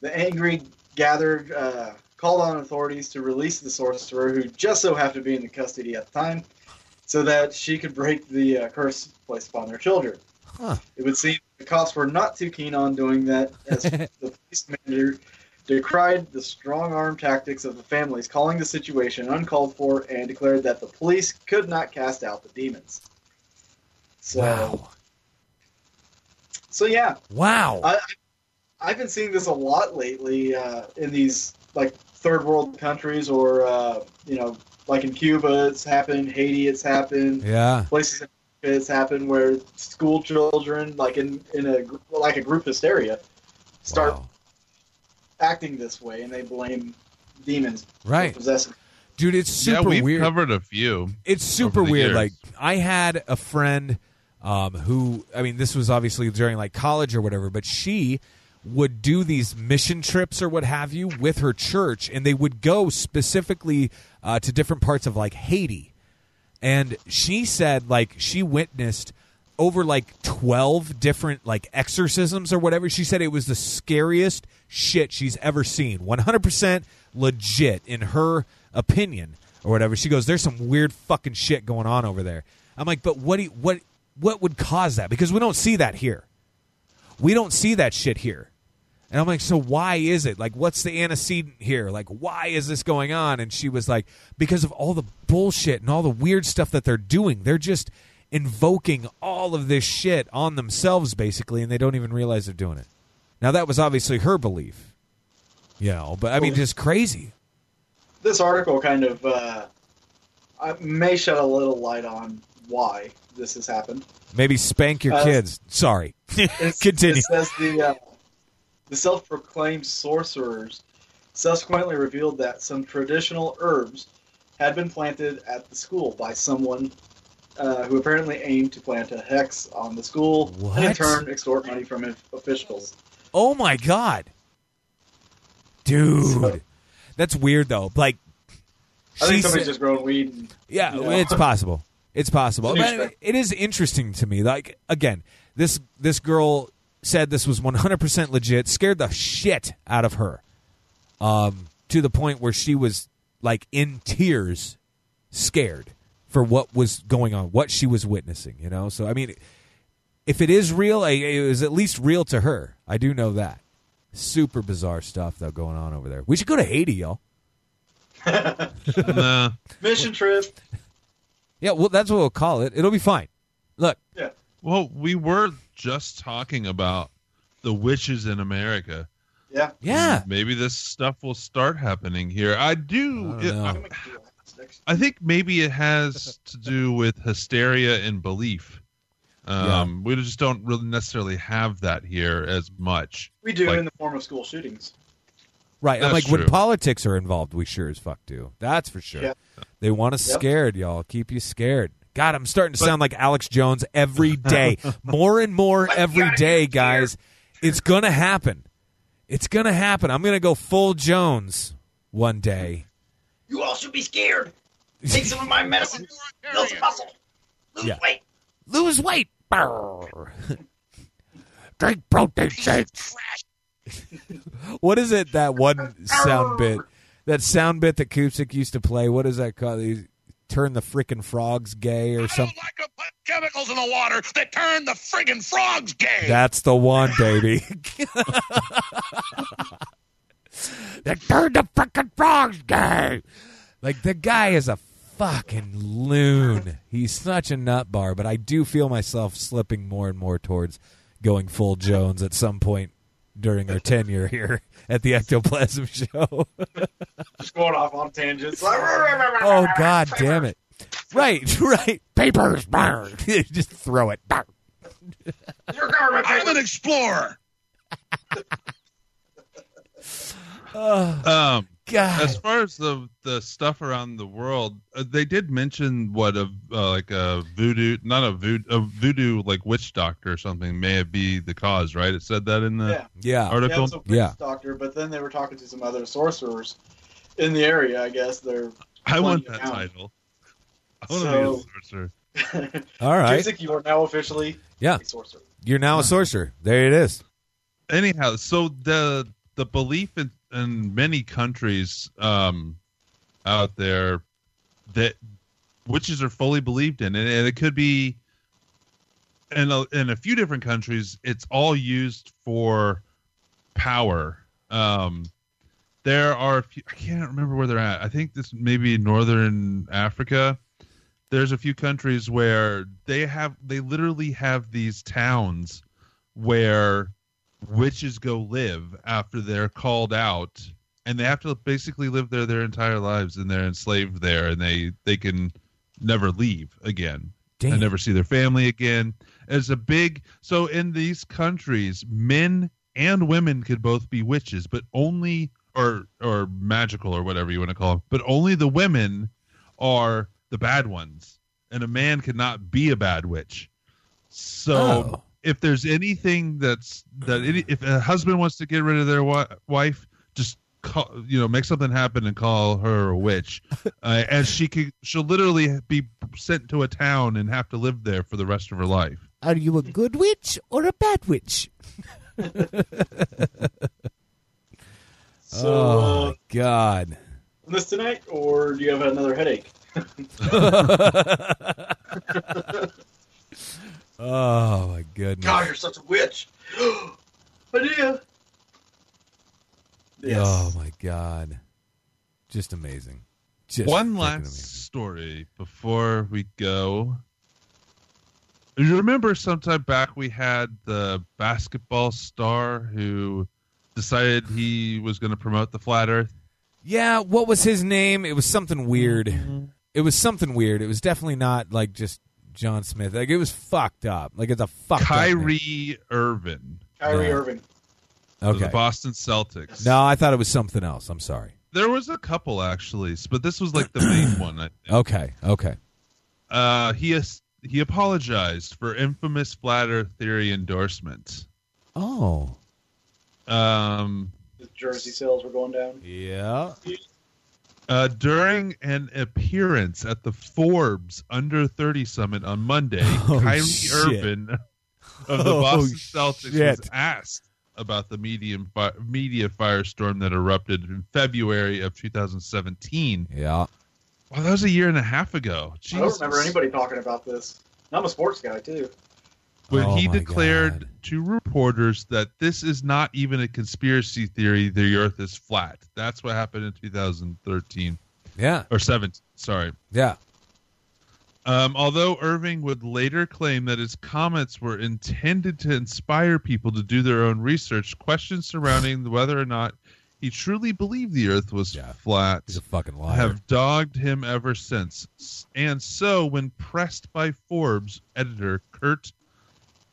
The angry gathered uh, called on authorities to release the sorcerer, who just so happened to be in the custody at the time, so that she could break the uh, curse placed upon their children. Huh. It would seem the cops were not too keen on doing that, as the police manager decried the strong arm tactics of the families, calling the situation uncalled for, and declared that the police could not cast out the demons. So, Wow. so yeah, Wow. I, I've been seeing this a lot lately uh, in these like third world countries, or uh, you know, like in Cuba, it's happened. Haiti, it's happened. yeah. Places it's happened where school children, like in in a like a group hysteria, start Wow. Acting this way, and they blame demons Right. for possessing. Dude, it's yeah, super we've weird. covered a few. it's super weird. years. Like I had a friend um, who, I mean, this was obviously during like college or whatever, but she would do these mission trips or what have you with her church, and they would go specifically uh, to different parts of like Haiti. And she said, like, she witnessed over like 12 different like exorcisms or whatever. She said it was the scariest shit she's ever seen. 100% legit in her opinion or whatever. She goes, "There's some weird fucking shit going on over there." I'm like, "But what do you, what what would cause that? Because we don't see that here. We don't see that shit here." And I'm like, "So why is it? Like what's the antecedent here? Like why is this going on?" And she was like, "Because of all the bullshit and all the weird stuff that they're doing. They're just invoking all of this shit on themselves basically and they don't even realize they're doing it." Now that was obviously her belief. You know, but I mean just crazy. This article kind of uh, may shed a little light on why this has happened. Maybe spank your Uh, kids. Sorry. Continue. It says the uh, the self-proclaimed sorcerers subsequently revealed that some traditional herbs had been planted at the school by someone uh, who apparently aimed to plant a hex on the school and in turn extort money from officials. Oh my god, dude, that's weird though. Like, I think she somebody's just growing weed. And, yeah, you know. it's possible. It's possible. It's But newspaper. it is interesting to me. Like again, this this girl said this was 100% legit. Scared the shit out of her, um, to the point where she was like in tears, scared for what was going on, what she was witnessing. You know. So I mean, if it is real, it was at least real to her. I do know that. Super bizarre stuff though going on over there. We should go to Haiti, y'all. nah. Mission trip. Yeah, well, that's what we'll call it. It'll be fine. Look, Yeah. Well, we were just talking about the witches in America. Yeah. yeah, Maybe this stuff will start happening here. I do. I don't know. I think maybe it has to do with hysteria and belief. Um, We just don't really necessarily have that here as much. We do Like- in the form of school shootings. right. I'm That's like, when politics are involved, we sure as fuck do. That's for sure. Yeah. They want us Yep. scared, y'all. Keep you scared. God, I'm starting to sound like Alex Jones every day. more and more every day, guys. It's gonna happen. It's gonna happen. I'm gonna go full Jones one day. You all should be scared. Take some of my medicine. Build muscle. Lose Yeah. weight. Lose weight. Drink protein shakes. what is it? That one sound bit. That sound bit that Kupsik used to play. What is that called? He turn the frickin' frogs gay or something. like to put chemicals in the water that turn the friggin' frogs gay. That's the one, baby. that turned the frickin' frogs gay. Like the guy is a fucking loon. He's such a nut bar, but I do feel myself slipping more and more towards going full Jones at some point during our tenure here at the Ectoplasm Show. Just going off on tangents. oh god damn it. Right, right. Papers, brr. just throw it. Brr. I'm an explorer. Um, God. as far as the the stuff around the world, uh, they did mention what a uh, like a voodoo, not a voodoo, a voodoo like witch doctor or something may be the cause, right? It said that in the Yeah. Yeah. Yeah, article. was a witch Yeah. doctor, but then they were talking to some other sorcerers in the area. I guess they're. I want that around. title. I want to be a sorcerer. All right. Jessica, you are now officially Yeah. a sorcerer. You're now a sorcerer. There it is. anyhow so the the belief in, in many countries um out there that witches are fully believed in. And, and it could be in a, in a few different countries it's all used for power. Um there are few, i can't remember where they're at. I think this may be northern africa. There's a few countries where they have they literally have these towns where witches go live after they're called out and they have to basically live there their entire lives and they're enslaved there and they they can never leave again Damn. and never see their family again it's a big so in these countries men and women could both be witches but only or or magical or whatever you want to call them but only the women are the bad ones and a man cannot be a bad witch so Oh. If there's anything that's that any, if a husband wants to get rid of their wi- wife, just call, you know, make something happen and call her a witch, uh, and she could she'll literally be sent to a town and have to live there for the rest of her life. Are you a good witch or a bad witch? So, oh uh, god. this tonight, or do you have another headache? Oh my goodness. God, you're such a witch. I do. Yes. Oh my god. Just amazing. Just One last amazing. story before we go. You remember sometime back we had the basketball star who decided he was going to promote the flat Earth. Yeah, what was his name? It was something weird. Mm-hmm. It was something weird. It was definitely not like just John Smith. Like it was fucked up. Like it's a fucked up name. Kyrie Irvin Kyrie Yeah. Irving. Okay. the Boston Celtics. No, I thought it was something else. I'm sorry. There was a couple actually, but this was like the main one. I think. Okay. Okay. Uh, he is, he apologized for infamous flat Earth theory endorsement. Oh. Um, The jersey sales were going down. Yeah. Uh, during an appearance at the Forbes Under 30 Summit on Monday, Oh, Kyrie shit. Irving of the Oh, Boston Celtics shit. was asked about the medium fi- media firestorm that erupted in February of 2017. Yeah. Wow, that was a year and a half ago. I don't remember anybody talking about this. I'm a sports guy too. But Oh he declared God. to reporters that this is not even a conspiracy theory. The Earth is flat. That's what happened in 2013 Yeah. or 17. Sorry. Yeah. Um, although Irving would later claim that his comments were intended to inspire people to do their own research, questions surrounding whether or not he truly believed the Earth was Yeah. flat He's a fucking liar. have dogged him ever since. And so, when pressed by Forbes editor Kurt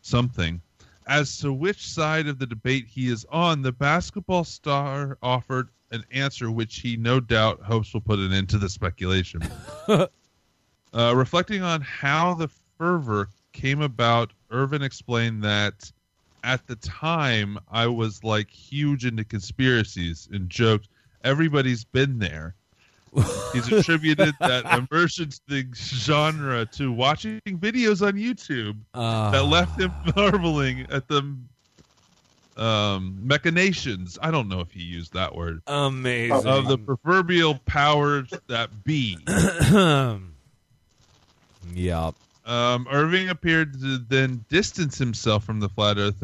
something as to which side of the debate he is on, the basketball star offered an answer which he no doubt hopes will put an end to the speculation. uh, reflecting on how the fervor came about, Irving explained that at the time I was like huge into conspiracies and joked, everybody's been there. He's attributed that immersion the genre to watching videos on YouTube Uh, that left him marveling at the um, machinations. I don't know if he used that word amazing. of the proverbial powers that be. yeah. Um, Irving appeared to then distance himself from the flat Earth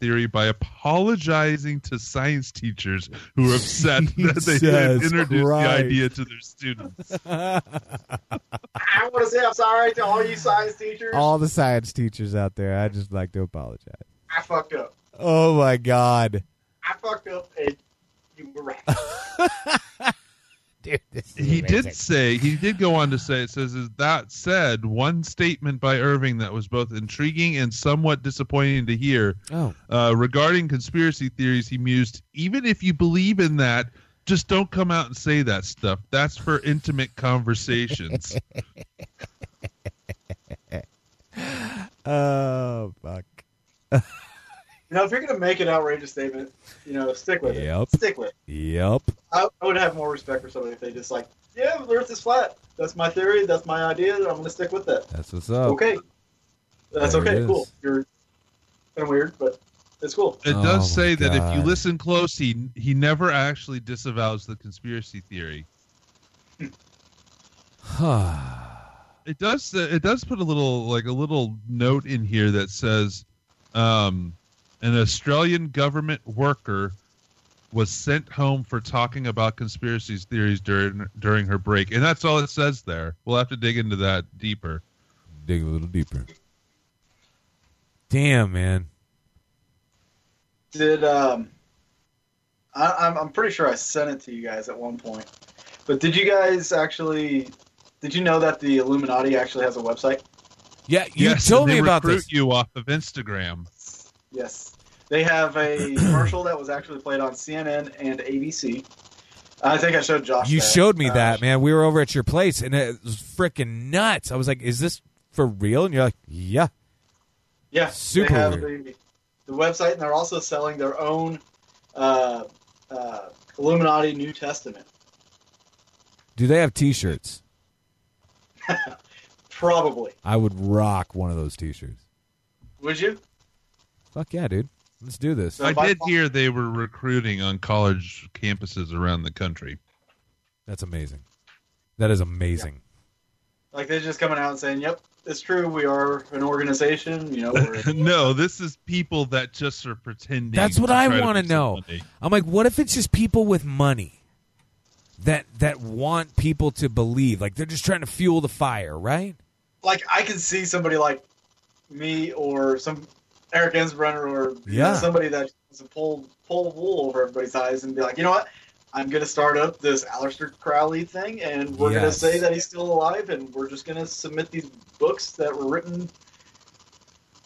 theory by apologizing to science teachers who were upset that they didn't Jesus introduce Christ. the idea to their students. I want to say I'm sorry to all you science teachers. All the science teachers out there, I just like to apologize. I fucked up. Oh my god. I fucked up, and you were right. Dude, He amazing. did say, he did go on to say, it says, is that said, one statement by Irving that was both intriguing and somewhat disappointing to hear Oh. uh, regarding conspiracy theories, he mused, even if you believe in that, just don't come out and say that stuff. That's for intimate conversations. Oh fuck. You know, if you're gonna make an outrageous statement, you know, stick with Yep. it. Stick with it. Yep. I, I would have more respect for somebody if they just like, yeah, the Earth is flat. That's my theory. That's my idea. I'm gonna stick with that. That's what's up. Okay, that's There okay. Cool. You're kind of weird, but it's cool. It Oh, does my say that if you listen close, he, he never actually disavows the conspiracy theory. It does. It does put a little like a little note in here that says, um, an Australian government worker was sent home for talking about conspiracy theories during during her break, and that's all it says there. We'll have to dig into that deeper. Dig a little deeper. Damn, man. Did um, I, I'm I'm pretty sure I sent it to you guys at one point, but did you guys actually? Did you know that the Illuminati actually has a website? Yeah, you yes, told and they me about recruit this. you off of Instagram. Yes. They have a commercial that was actually played on CNN and ABC. I think I showed Josh. You that. showed me that, man. We were over at your place, and it was freaking nuts. I was like, "Is this for real?" And you're like, "Yeah." Yeah, Super They have the, the website, and they're also selling their own uh, uh, Illuminati New Testament. Do they have T-shirts? Probably. I would rock one of those T-shirts. Would you? Fuck yeah, dude. Let's do this. I did hear they were recruiting on college campuses around the country. That's amazing. That is amazing. Like they're just coming out and saying, "Yep, it's true. We are an organization. You know, we're no, this is people that just are pretending. That's what I want to know. somebody. I'm like, what if it's just people with money that that want people to believe? Like they're just trying to fuel the fire, right? like I can see somebody like me or some Eric Ensbrenner or Yeah. somebody that wants to pull pull wool over everybody's eyes and be like, you know what? I'm gonna start up this Aleister Crowley thing, and we're gonna say that he's still alive, and we're just gonna submit these books that were written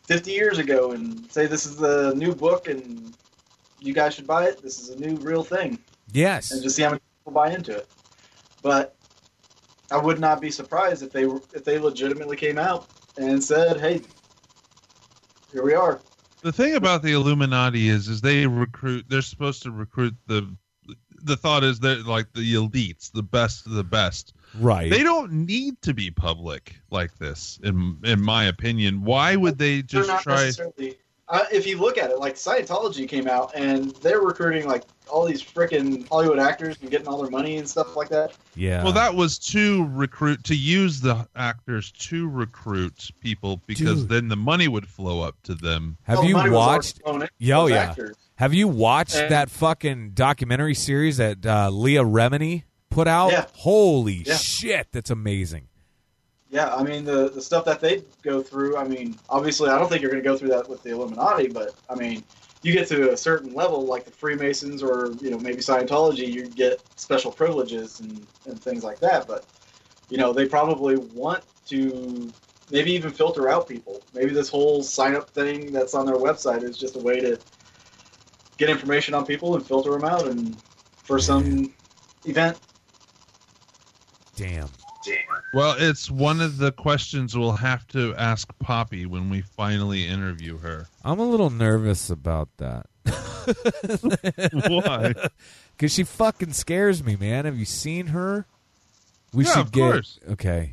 50 years ago, and say this is the new book, and you guys should buy it. This is a new real thing, Yes. and just see how many people buy into it. But I would not be surprised if they if they legitimately came out and said, "Hey, here we are." The thing about the Illuminati is, is they recruit. They're supposed to recruit the. The thought is that like the elites, the best of the best. Right. They don't need to be public like this, in in my opinion. Why would they They're just not try? Necessarily. Uh, if you look at it, like Scientology came out and they're recruiting like all these freaking Hollywood actors and getting all their money and stuff like that. Yeah. Well, that was to recruit to use the actors to recruit people because Dude. then the money would flow up to them. Have Well, you money watched? flowing Yo, yeah. actors. Have you watched And- that fucking documentary series that uh, Leah Remini put out? Yeah. Holy Yeah. shit, that's amazing. Yeah, I mean the the stuff that they go through. I mean, obviously, I don't think you're going to go through that with the Illuminati, but I mean, you get to a certain level, like the Freemasons or you know maybe Scientology, you get special privileges and and things like that. But you know, they probably want to maybe even filter out people. Maybe this whole sign up thing that's on their website is just a way to get information on people and filter them out and for some event. Damn. Well, it's one of the questions we'll have to ask Poppy when we finally interview her. I'm a little nervous about that. Why? Because she fucking scares me, man. Have you seen her? We Yeah, should of get. course. Okay.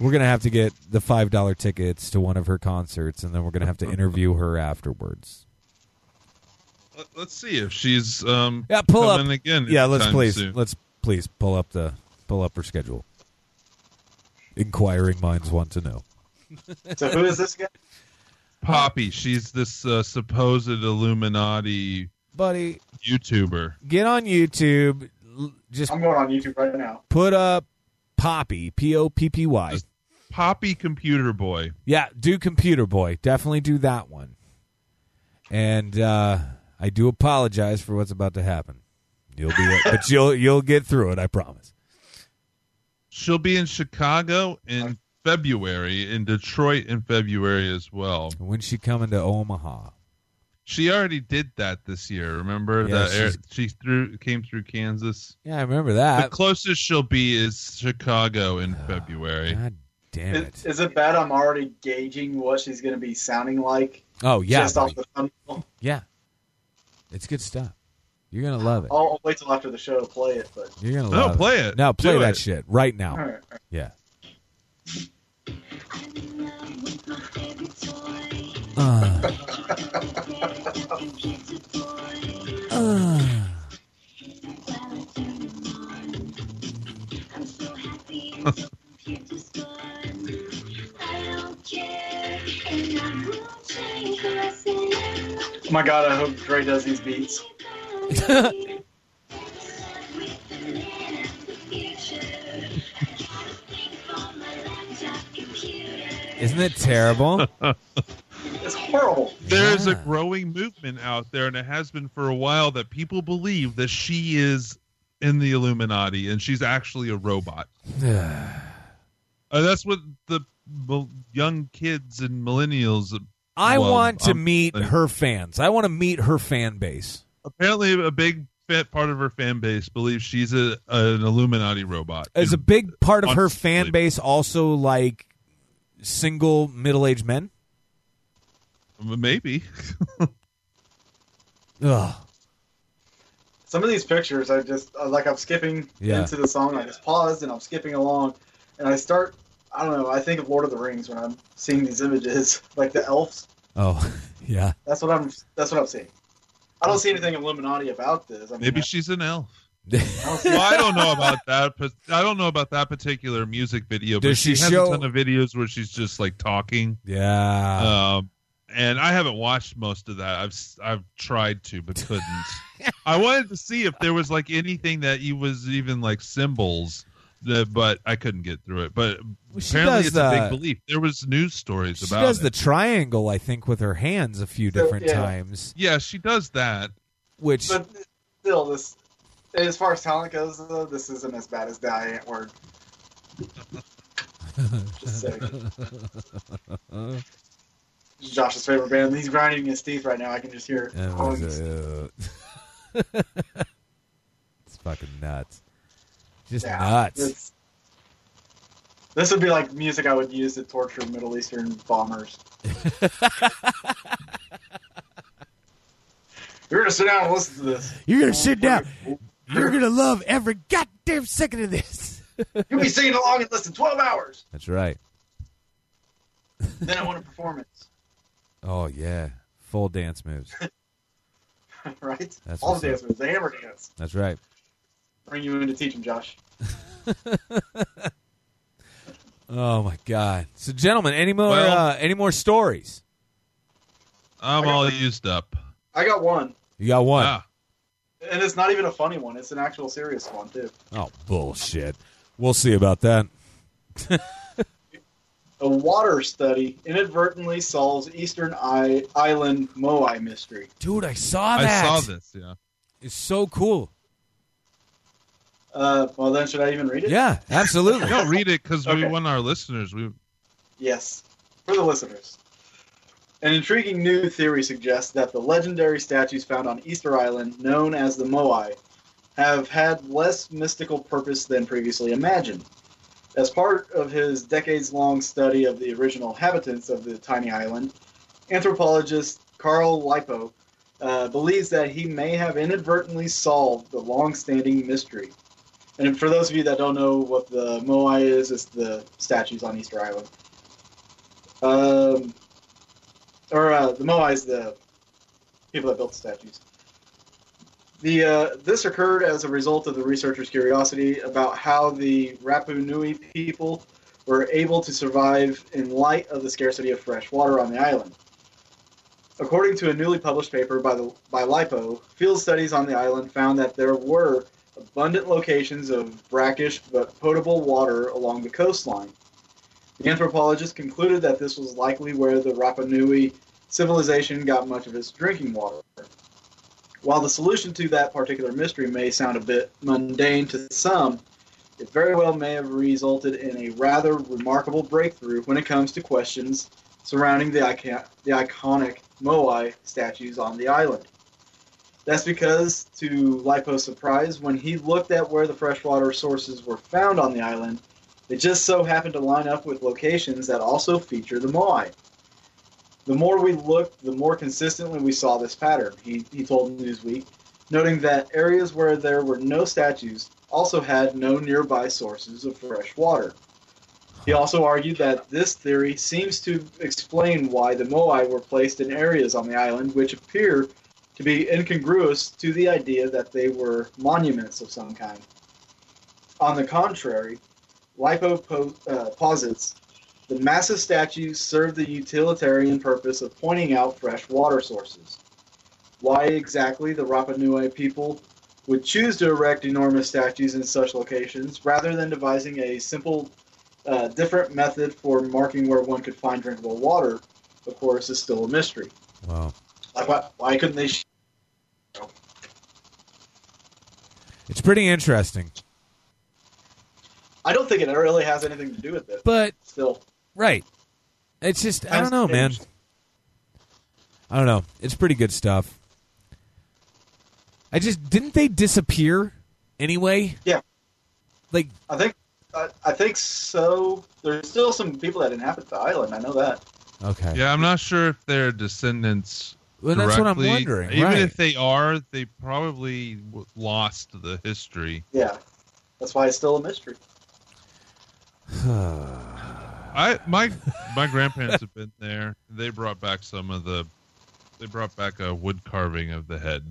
We're gonna have to get the five dollar tickets to one of her concerts, and then we're gonna have to interview her afterwards. Let- Let's see if she's um Yeah, pull up coming again. Yeah, let's please soon. let's please pull up the pull up her schedule. Inquiring minds want to know. So who is this guy? Poppy. She's this uh, supposed Illuminati buddy YouTuber. Get on YouTube. l- Just I'm going on YouTube right now. put up Poppy P O P P Y. Poppy Computer Boy. Yeah, do Computer Boy. Definitely do that one. And uh, I do apologize for what's about to happen. You'll be, but you'll you'll get through it. I promise. She'll be in Chicago in uh, February, in Detroit in February as well. When's she coming to Omaha? She already did that this year. Remember Yeah, that air, she through came through Kansas. Yeah, I remember that. The closest she'll be is Chicago in ah, February. God damn it! Is, is it bad? I'm already gauging what she's going to be sounding like. Oh yeah, just off the thumbnail. yeah. It's good stuff. You're gonna love it. I'll, I'll wait till after the show to play it. But You're gonna love No, love play it. it. No, play Do that it. shit right now. all right, all right. Yeah. Uh. Uh. oh my god! I hope Dre does these beats. Isn't it terrible? It's horrible. There's a growing movement out there, and it has been for a while, that people believe that she is in the Illuminati and she's actually a robot. Uh, that's what the mil- young kids and millennials. I well, want to meet her fans. I want to meet her fan base. Apparently, a big fa- part of her fan base believes she's a an Illuminati robot. Is a big part of her fan base also like single middle aged men? Maybe. Ugh. Some of these pictures, I just uh, like I'm skipping Yeah. into the song. I just pause and I'm skipping along, and I start. I don't know. I think of Lord of the Rings when I'm seeing these images, like the elves. Oh, yeah. That's what I'm. That's what I'm seeing. I don't see anything Illuminati about this. I mean, Maybe I- she's an elf. I don't Well, I don't know about that. But I don't know about that particular music video. But Does she, she has a ton of videos where she's just like talking. Yeah. Um, and I haven't watched most of that. I've s- I've tried to, but couldn't. I wanted to see if there was like anything that he was even like symbols, that, but I couldn't get through it. But she apparently, does it's a the- big belief. There was news stories she about She does it. the triangle, I think, with her hands a few So, different yeah. times. yeah, she does that. Which But still, this as far as talent goes, though, this isn't as bad as Diane Word. Just saying. Josh's favorite band. He's grinding his teeth right now. I can just hear it. Oh, was, he's- uh, it's fucking nuts. Just yeah, nuts. This would be like music I would use to torture Middle Eastern bombers. You're gonna sit down and listen to this. You're gonna sit down. You're gonna love every goddamn second of this. You'll be singing along in less than 12 hours. That's right. Then I want a performance, Oh yeah, full dance moves. right? That's All the dance moves, the hammer dance. That's right. Bring you in to teach them, Josh. Oh my god. So, gentlemen, any more Well- uh, any more stories? I'm all used up. I got one, You got one. Ah, and it's not even a funny one. It's an actual serious one too. Oh bullshit. We'll see about that. A water study inadvertently solves Eastern I- Island Moai mystery. Dude, I saw that. I saw this. Yeah. It's so cool. Uh, well, then should I even read it? Yeah, absolutely. No, read it because we want our listeners. We Yes, for the listeners. An intriguing new theory suggests that the legendary statues found on Easter Island, known as the Moai, have had less mystical purpose than previously imagined. As part of his decades long study of the original inhabitants of the tiny island, anthropologist Carl Lipo uh, believes that he may have inadvertently solved the long standing mystery. And for those of you that don't know what the Moai is, it's the statues on Easter Island. Um, or uh, the Moai is the people that built the statues. The uh, this occurred as a result of the researchers' curiosity about how the Rapa Nui people were able to survive in light of the scarcity of fresh water on the island. According to a newly published paper by the by Lipo, field studies on the island found that there were abundant locations of brackish but potable water along the coastline. The anthropologist concluded that this was likely where the Rapa Nui civilization got much of its drinking water. While the solution to that particular mystery may sound a bit mundane to some, it very well may have resulted in a rather remarkable breakthrough when it comes to questions surrounding the, icon- the iconic Moai statues on the island. That's because, to Lipo's surprise, when he looked at where the freshwater sources were found on the island, it just so happened to line up with locations that also feature the Moai. The more we looked, the more consistently we saw this pattern, he, he told Newsweek, noting that areas where there were no statues also had no nearby sources of fresh water. He also argued that this theory seems to explain why the Moai were placed in areas on the island which appear to be incongruous to the idea that they were monuments of some kind. On the contrary, Lipo po- uh, posits the massive statues serve the utilitarian purpose of pointing out fresh water sources. Why exactly the Rapa Nui people would choose to erect enormous statues in such locations rather than devising a simple, uh, different method for marking where one could find drinkable water, of course, is still a mystery. Wow. Like, why, why couldn't they? Sh- It's pretty interesting. I don't think it really has anything to do with it. But still, right. It's just I don't know, man. I don't know. It's pretty good stuff. I just didn't they disappear anyway? Yeah. Like I think I, I think so. There's still some people that inhabit the island. I know that. Okay. Yeah, I'm not sure if they're descendants. Well, that's what I'm wondering, Even right. if they are, they probably lost the history. Yeah, that's why it's still a mystery. I my my grandparents have been there. They brought back some of the. They brought back a wood carving of the head.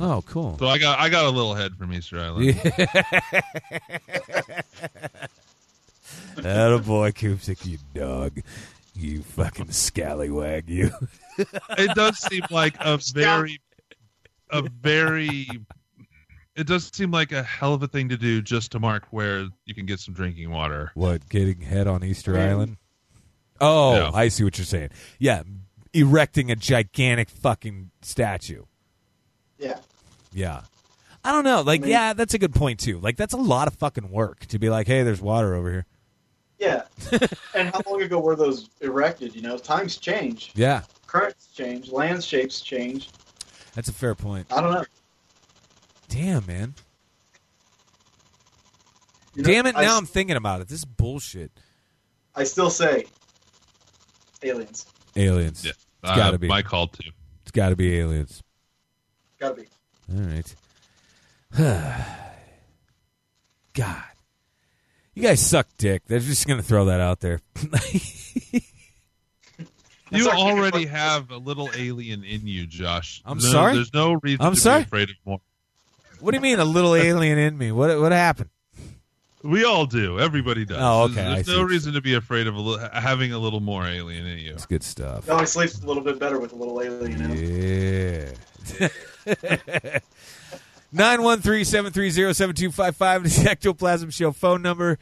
Oh, cool. So I got I got a little head from Easter Island. That a boy, Koopsick, you dog. You fucking scallywag, you. it does seem like a very a very it does seem like a hell of a thing to do just to mark where you can get some drinking water. What, getting head on Easter Island? Oh, Yeah. I see what you're saying. Yeah, erecting a gigantic fucking statue. Yeah. Yeah. I don't know. Like, yeah, that's a good point, too. Like, that's a lot of fucking work to be like, hey, there's water over here. Yeah. and how long ago were those erected? You know, times change, Yeah, currents change, landscapes change. that's a fair point. I don't know. Damn, man. You know, Damn it, I now s- I'm thinking about it. This is bullshit. I still say aliens. Aliens. Yeah. It's Uh, gotta be. my call too. It's gotta be aliens. Gotta be. All right. God. You guys suck dick. They're just going to throw that out there. You already have a little alien in you, Josh. I'm No- sorry? There's no reason I'm to sorry? be afraid of more. what do you mean, a little alien in me? What what happened? We all do. Everybody does. Oh, okay, There's, there's no what you're reason to be afraid of a li- having a little more alien in you. It's good stuff. It always sleeps a little bit better with a little alien in him. Yeah. 913-730-7255 is the Ectoplasm Show phone number.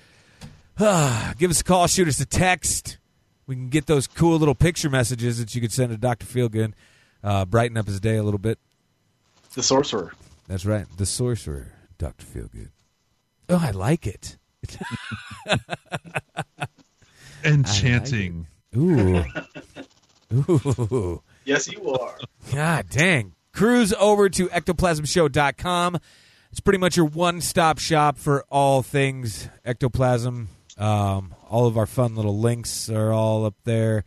Give us a call, shoot us a text. We can get those cool little picture messages that you could send to Dr. Feelgood. Uh, brighten up his day a little bit. The sorcerer. That's right. The sorcerer, Dr. Feelgood. Oh, I like it. Enchanting. Ooh. Ooh. Yes, you are. God dang. Cruise over to ectoplasmshow.com. It's pretty much your one stop shop for all things ectoplasm. Um, all of our fun little links are all up there.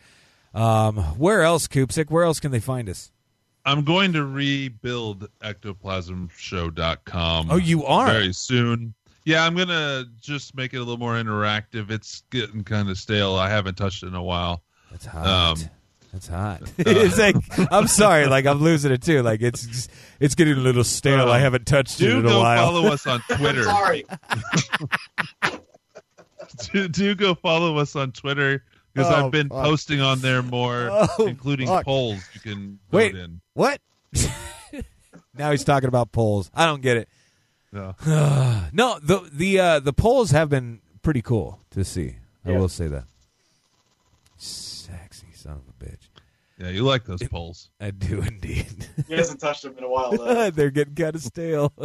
Um, where else, Koopsick? Where else can they find us? I'm going to rebuild ectoplasmshow.com. Oh, you are? Very soon. Yeah, I'm going to just make it a little more interactive. It's getting kind of stale. I haven't touched it in a while. That's hot. Um, That's hot. it's like I'm sorry, like I'm losing it too. Like it's just, it's getting a little stale. I haven't touched it Do in a go while. follow us on Twitter. Sorry. do, do go follow us on Twitter because Oh, I've been fuck. posting on there more, Oh, including fuck. polls you can vote Wait, in. what? now he's talking about polls. I don't get it. No. no, the the uh, the polls have been pretty cool to see. I Yeah. will say that. Sexy son of a bitch. Yeah, you like those polls. I do indeed. He hasn't touched them in a while, though. They're getting kind of stale.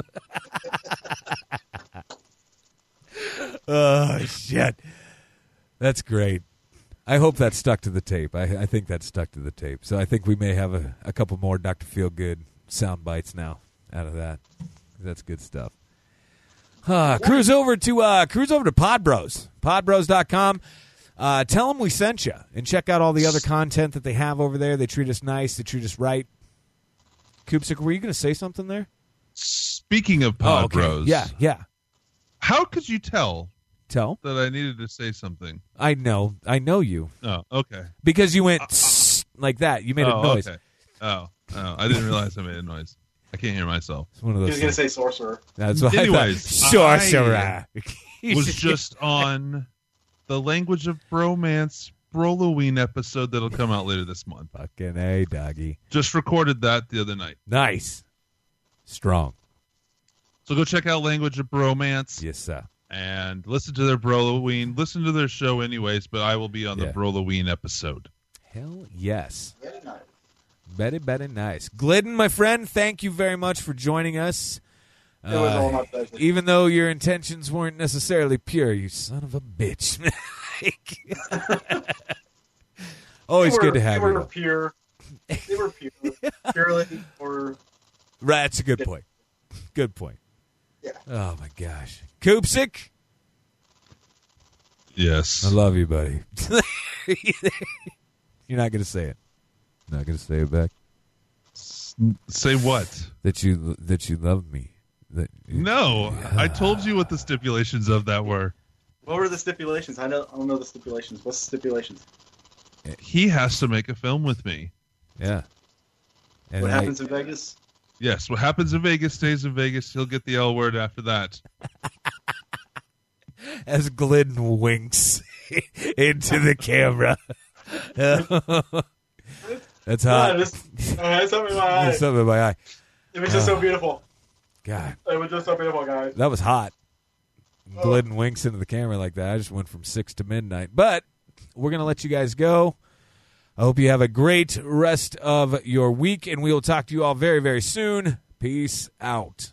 oh shit, that's great. I hope that stuck to the tape. I, I think that stuck to the tape. So I think we may have a, a couple more Doctor Feel Good sound bites now out of that. That's good stuff. Uh, cruise over to uh, cruise over to Podbros, podbros.com. Uh, tell them we sent you and check out all the other content that they have over there. They treat us nice. They treat us right. Koopsick, were you going to say something there? Speaking of Pod oh, okay. Bros, Yeah, yeah. how could you tell Tell. that I needed to say something? I know. I know you Oh, okay. because you went "Tss," like that. You made oh, a noise. Okay. Oh, oh, I didn't realize I made a noise. I can't hear myself. It's one of those. He those. was going to say sorcerer. That's what Anyways, I thought. Sorcerer. Was just on the language of bromance Broloween episode that'll come out later this month. fucking a doggy. Just recorded that the other night. Nice, strong. So go check out Language of Bromance Yes, sir. and listen to their Broloween. Listen to their show anyways, but I will be on Yeah. the Broloween episode. Hell yes. Very nice. Very, very nice. Glidden, my friend, thank you very much for joining us. It was Uh, all my pleasure. even though your intentions weren't necessarily pure, you son of a bitch. Always They were- good to have They you. were pure. They were pure. Purely or Right, that's a good point. Good point. Yeah. Oh my gosh, Koopsick, Yes. I love you, buddy. You're not going to say it. Not going to say it back. Say what? That you that you love me. That No, I told you what the stipulations of that were. What were the stipulations? I know I don't know the stipulations. What's the stipulations? He has to make a film with me. Yeah. And what I- happens in Vegas? Yes, what happens in Vegas stays in Vegas. He'll get the L word after that. as Glidden winks into the camera. That's hot. Yeah, just, uh, it's something in my eye. There's something in my eye. It was just so Uh, beautiful. God, It was just beautiful, guys. that was hot. Oh. Glidden winks into the camera like that. I just went from six to midnight. But we're gonna let you guys go. I hope you have a great rest of your week, and we will talk to you all very, very soon. Peace out.